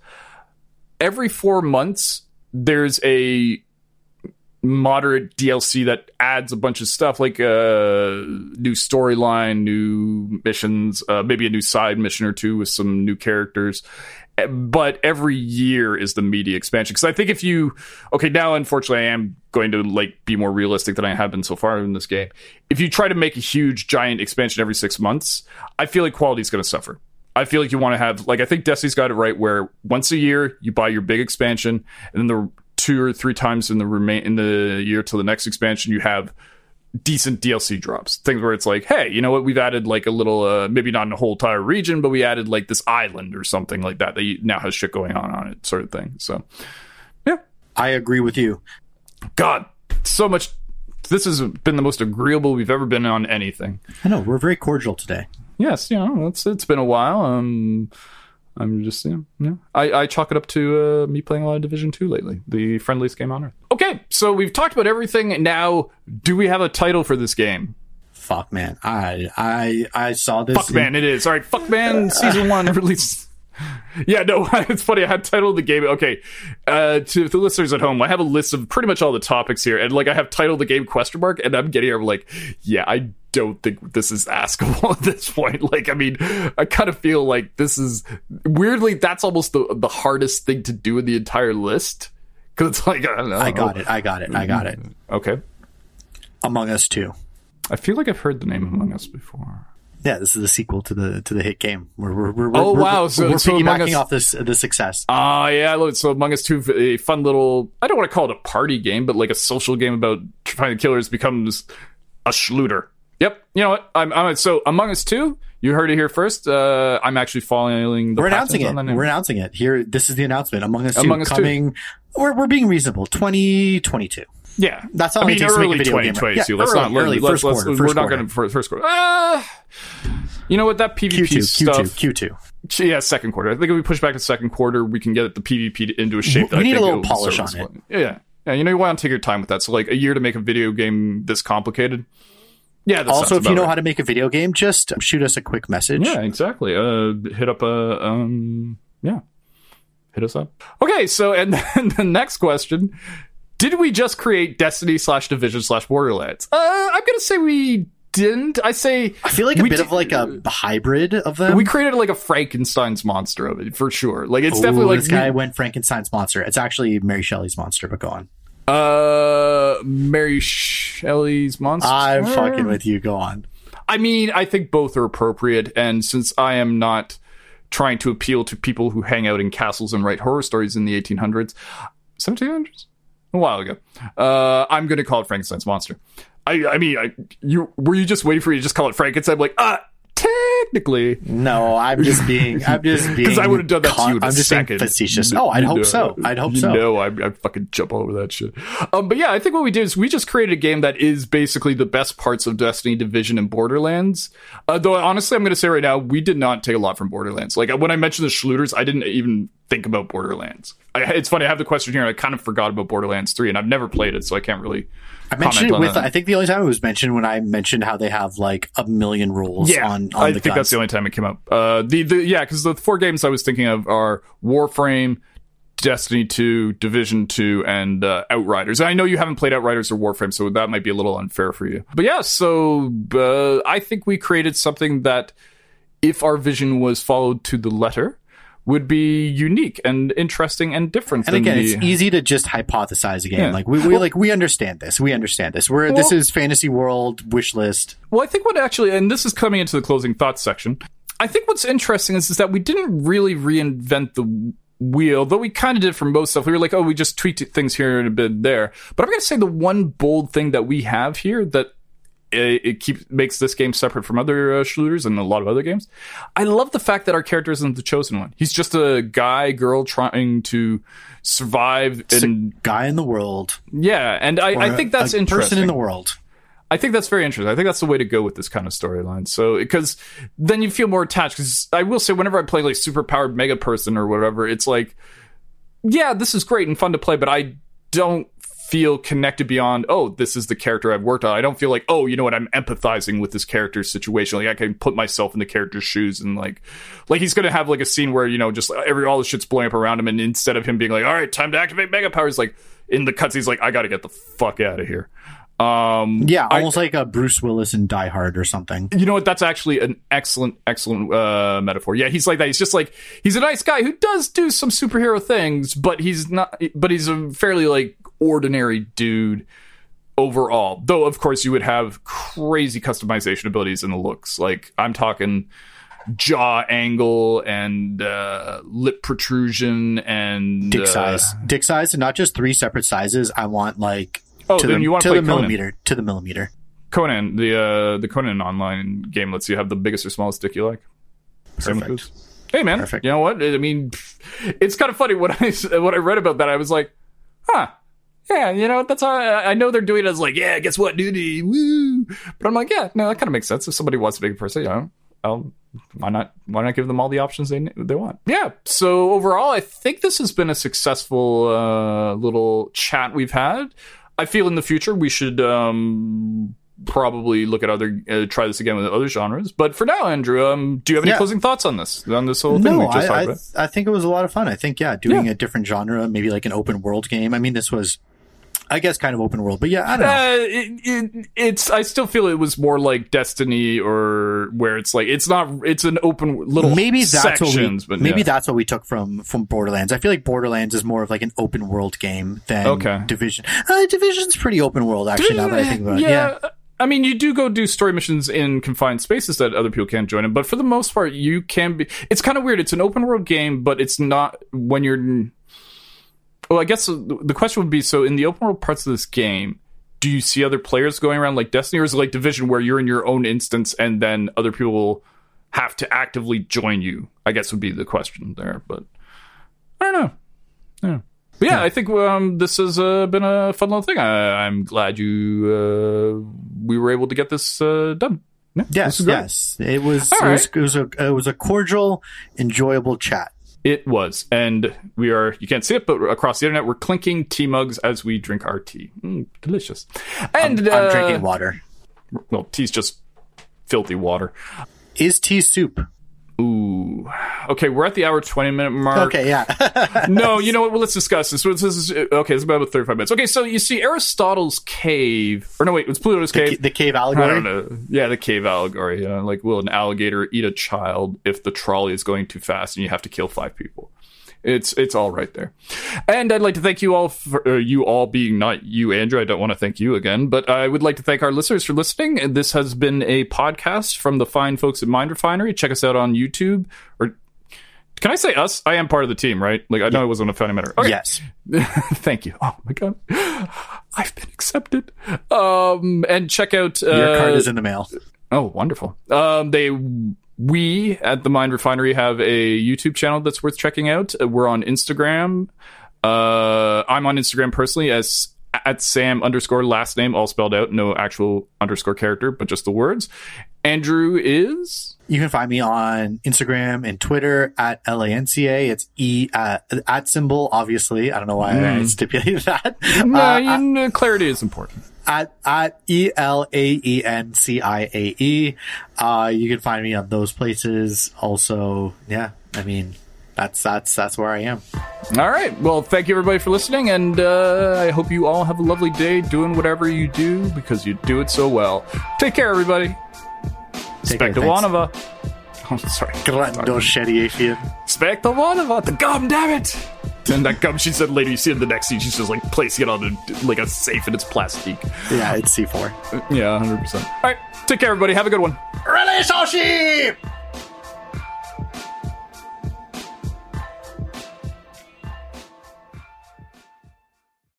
Every four months, there's a moderate DLC that adds a bunch of stuff like a new storyline, new missions, uh, maybe a new side mission or two with some new characters. Eh, But every year is the media expansion because I think if you okay now unfortunately I am going to like be more realistic than I have been so far in this game. If you try to make a huge giant expansion every six months, I feel like quality is going to suffer. I feel like you want to have like I think Destiny's got it right where once a year you buy your big expansion and then the two or three times in the remain in the year till the next expansion you have decent DLC drops. Things where it's like, hey, you know what? We've added like a little, uh, maybe not in a whole entire region, but we added like this island or something like that that now has shit going on on it, sort of thing. So, yeah, I agree with you. God, so much. This has been the most agreeable we've ever been on anything. I know we're very cordial today. Yes, you know, it's it's been a while. Um, I'm just, know, yeah. I, I chalk it up to uh, me playing a lot of Division 2 lately, the friendliest game on earth. Okay, so we've talked about everything. Now, do we have a title for this game? Fuck man, I I I saw this. Fuck Man, it is. All right, Fuck Man season one release. Yeah, no, it's funny. I had titled the game. Okay, uh, to the listeners at home, I have a list of pretty much all the topics here, and like I have titled the game question mark, and I'm getting, I'm like, yeah, I don't think this is askable at this point. Like, I mean, I kind of feel like this is weirdly that's almost the the hardest thing to do in the entire list because it's like I don't know. I got it. I got it. I got it. Okay, Among Us Two. I feel like I've heard the name Among Us before. Yeah, this is the sequel to the to the hit game. We're we're, we're Oh, we're, wow. So- we're so piggybacking Us- off this the success. Ah, yeah, I love it. So Among Us 2, a fun little, I don't want to call it a party game, but like a social game about finding killers becomes a shlooter. Yep. You know what? I'm, I'm so Among Us 2, you heard it here first. Uh, I'm actually following the we're announcing it. We're announcing it here. This is the announcement. Among Us Two Among Us 2. coming. We're we're being reasonable. Twenty twenty two. Yeah. That's all I mean, takes to make a early video game, right? 2022. Let's early, not, early, let's, first let's, quarter, we're first not quarter. going to first, quarter. Uh, you know what? That PvP Q two Q stuff. two Q two. Yeah, second quarter. I think if we push back to second quarter, we can get the PvP into a shape that We I need a little polish on well. Yeah, yeah. You know, you want to take your time with that. So, like a year to make a video game this complicated. Yeah. Also, if you know right. how to make a video game, just shoot us a quick message. Yeah, exactly. Uh, hit up a um, yeah, hit us up. Okay, so and then the next question: Did we just create Destiny slash Division slash Borderlands? Uh, I'm gonna say we didn't. I say I feel like a bit did- of like a hybrid of them. we created like a Frankenstein's monster of it for sure. Like it's Ooh, definitely like this guy went Frankenstein's monster. It's actually Mary Shelley's monster, but go on. Uh, Mary Shelley's monster. I'm fucking with you. Go on. I mean, I think both are appropriate, and since I am not trying to appeal to people who hang out in castles and write horror stories in the 1800s, 1700s, a while ago, uh, I'm going to call it Frankenstein's monster. I, I mean, I, you were you just waiting for you to just call it Frankenstein? Like, uh, technically. No, I'm just being. I'm just being. Because I would have done that to you in a I'm just second. being facetious. You Oh, I'd know- hope so. I'd hope so. No, I, I fucking jump all over that shit. Um, but yeah, I think what we did is we just created a game that is basically the best parts of Destiny, Division, and Borderlands. Uh, though honestly, I'm going to say right now, we did not take a lot from Borderlands. Like when I mentioned the Shlooters, I didn't even think about Borderlands. I, it's funny. I have the question here. and I kind of forgot about Borderlands Three, and I've never played it, so I can't really. I mentioned it with. I think the only time it was mentioned when I mentioned how they have like a million rules Yeah, on, on I think guns. that's the only time it came up. Uh, the the yeah, because the four games I was thinking of are Warframe, Destiny 2, Division 2, and uh, Outriders. And I know you haven't played Outriders or Warframe, so that might be a little unfair for you. But yeah, so uh, I think we created something that, if our vision was followed to the letter, would be unique and interesting and different. And again, the, it's easy to just hypothesize again. Yeah. Like we, we like we understand this. We understand this. We're this is fantasy world wish list. Well, I think what actually, and this is coming into the closing thoughts section. I think what's interesting is, is that we didn't really reinvent the wheel, though we kind of did for most stuff. We were like, oh, we just tweaked things here and a bit there. But I'm going to say the one bold thing that we have here that it, it keeps makes this game separate from other uh, shooters and a lot of other games. I love the fact that our character isn't the chosen one. He's just a guy, girl trying to survive, and Guy in the world. yeah, and I, I think that's a interesting. Person in the world. I think that's very interesting. I think that's the way to go with this kind of storyline. So, because then you feel more attached. Because I will say, whenever I play like super powered mega person or whatever, it's like, yeah, this is great and fun to play, but I don't feel connected beyond, oh, this is the character I've worked on. I don't feel like, oh, you know what, I'm empathizing with this character's situation. Like I can put myself in the character's shoes and like, like he's gonna have like a scene where you know just every all the shit's blowing up around him, and instead of him being like, all right, time to activate mega powers, like in the cuts, he's like, I got to get the fuck out of here. Um, Yeah, I- almost like a Bruce Willis in Die Hard or something. you know what? That's actually an excellent, excellent uh, metaphor. Yeah, he's like that. He's just like he's a nice guy who does do some superhero things, but he's not. But he's a fairly like ordinary dude overall. Though, of course, you would have crazy customization abilities in the looks. Like I'm talking jaw angle and uh, lip protrusion and Dick uh, size. Dick size and not just three separate sizes. I want like Oh, to then the, you wanna to play the Conan. millimeter. To the millimeter. Conan, the uh, the Conan online game lets you have the biggest or smallest dick you like. Perfect. Hey man, Perfect. you know what? I mean, it's kind of funny when I when I read about that. I was like, huh. Yeah, you know that's how I, I know they're doing it as like, yeah, guess what, dude? Woo! But I'm like, yeah, no, that kind of makes sense. If somebody wants to make a person, you know, I'll why not why not give them all the options they they want? Yeah. So overall, I think this has been a successful uh, little chat we've had. I feel in the future we should um, probably look at other uh, try this again with other genres. But for now, Andrew, um, do you have any Yeah. closing thoughts on this on this whole thing we No, just I, talked I, about? I think it was a lot of fun. I think yeah, doing Yeah. a different genre, maybe like an open world game. I mean, this was, I guess, kind of open world, but yeah, I don't know. Uh, it, it, it's. I still feel it was more like Destiny, or where it's like it's not. It's an open little maybe that's sections, what we but maybe yeah. that's what we took from from Borderlands. I feel like Borderlands is more of like an open world game than Okay. Division. Uh, Division's pretty open world actually. now that I think about it, yeah. I mean, you do go do story missions in confined spaces that other people can't join in, but for the most part, you can be. It's kind of weird. It's an open world game, but it's not when you're. Well, I guess the question would be: so in the open world parts of this game, do you see other players going around like Destiny, or is it like Division, where you're in your own instance and then other people have to actively join you? I guess would be the question there, but I don't know. Yeah. But yeah, I think um, this has uh, been a fun little thing. I, I'm glad you uh, we were able to get this uh, done. Yeah, Yes, yes. It was, it was it was a it was a cordial, enjoyable chat. It was, and we are. You can't see it, but across the internet, we're clinking tea mugs as we drink our tea. Mm, delicious. And I'm uh, drinking water. Well, tea's just filthy water. Is tea soup? Ooh. Okay, we're at the hour twenty minute mark. Okay, yeah. no, you know what? Well, let's discuss this. This is okay. It's about thirty-five minutes. Okay, so you see Aristotle's cave, or no, wait, it's Pluto's cave. the cave allegory. I don't know. Yeah, the cave allegory. You know, like, will an alligator eat a child if the trolley is going too fast and you have to kill five people? It's it's all right there. And I'd like to thank you all for uh, you all being not you, Andrew. I don't want to thank you again, but I would like to thank our listeners for listening. And This has been a podcast from the fine folks at Mind Refinery. Check us out on YouTube. Or can I say us? I am part of the team, right? Like I know it wasn't a funny matter. Okay. Yes. Thank you. Oh my god, I've been accepted. Um, and check out uh, Your card is in the mail. Oh, wonderful. Um, they we at the Mind Refinery have a YouTube channel that's worth checking out. Uh, We're on Instagram. Uh, I'm on Instagram personally as at Sam underscore last name, all spelled out, no actual underscore character, but just the words. Andrew is You can find me on Instagram and Twitter at LANCA. It's E uh, at symbol, obviously. I don't know why I stipulated that. no, Uh, you know, clarity is important. At at E L A E N C I A E. Uh, you can find me on those places. Also, yeah, I mean, that's that's that's where I am. All right. Well, thank you everybody for listening, and uh, I hope you all have a lovely day doing whatever you do because you do it so well. Take care, everybody. Take care, Spectre thanks. Wanova. Oh, sorry. Grando Shediafian. Spectre The gum, damn it and that comes. She said later, you see in the next scene, she's just like placing it on a, like a safe and it's plastic. Yeah, it's C four. Yeah, hundred percent. All right, take care, everybody. Have a good one. Relationship.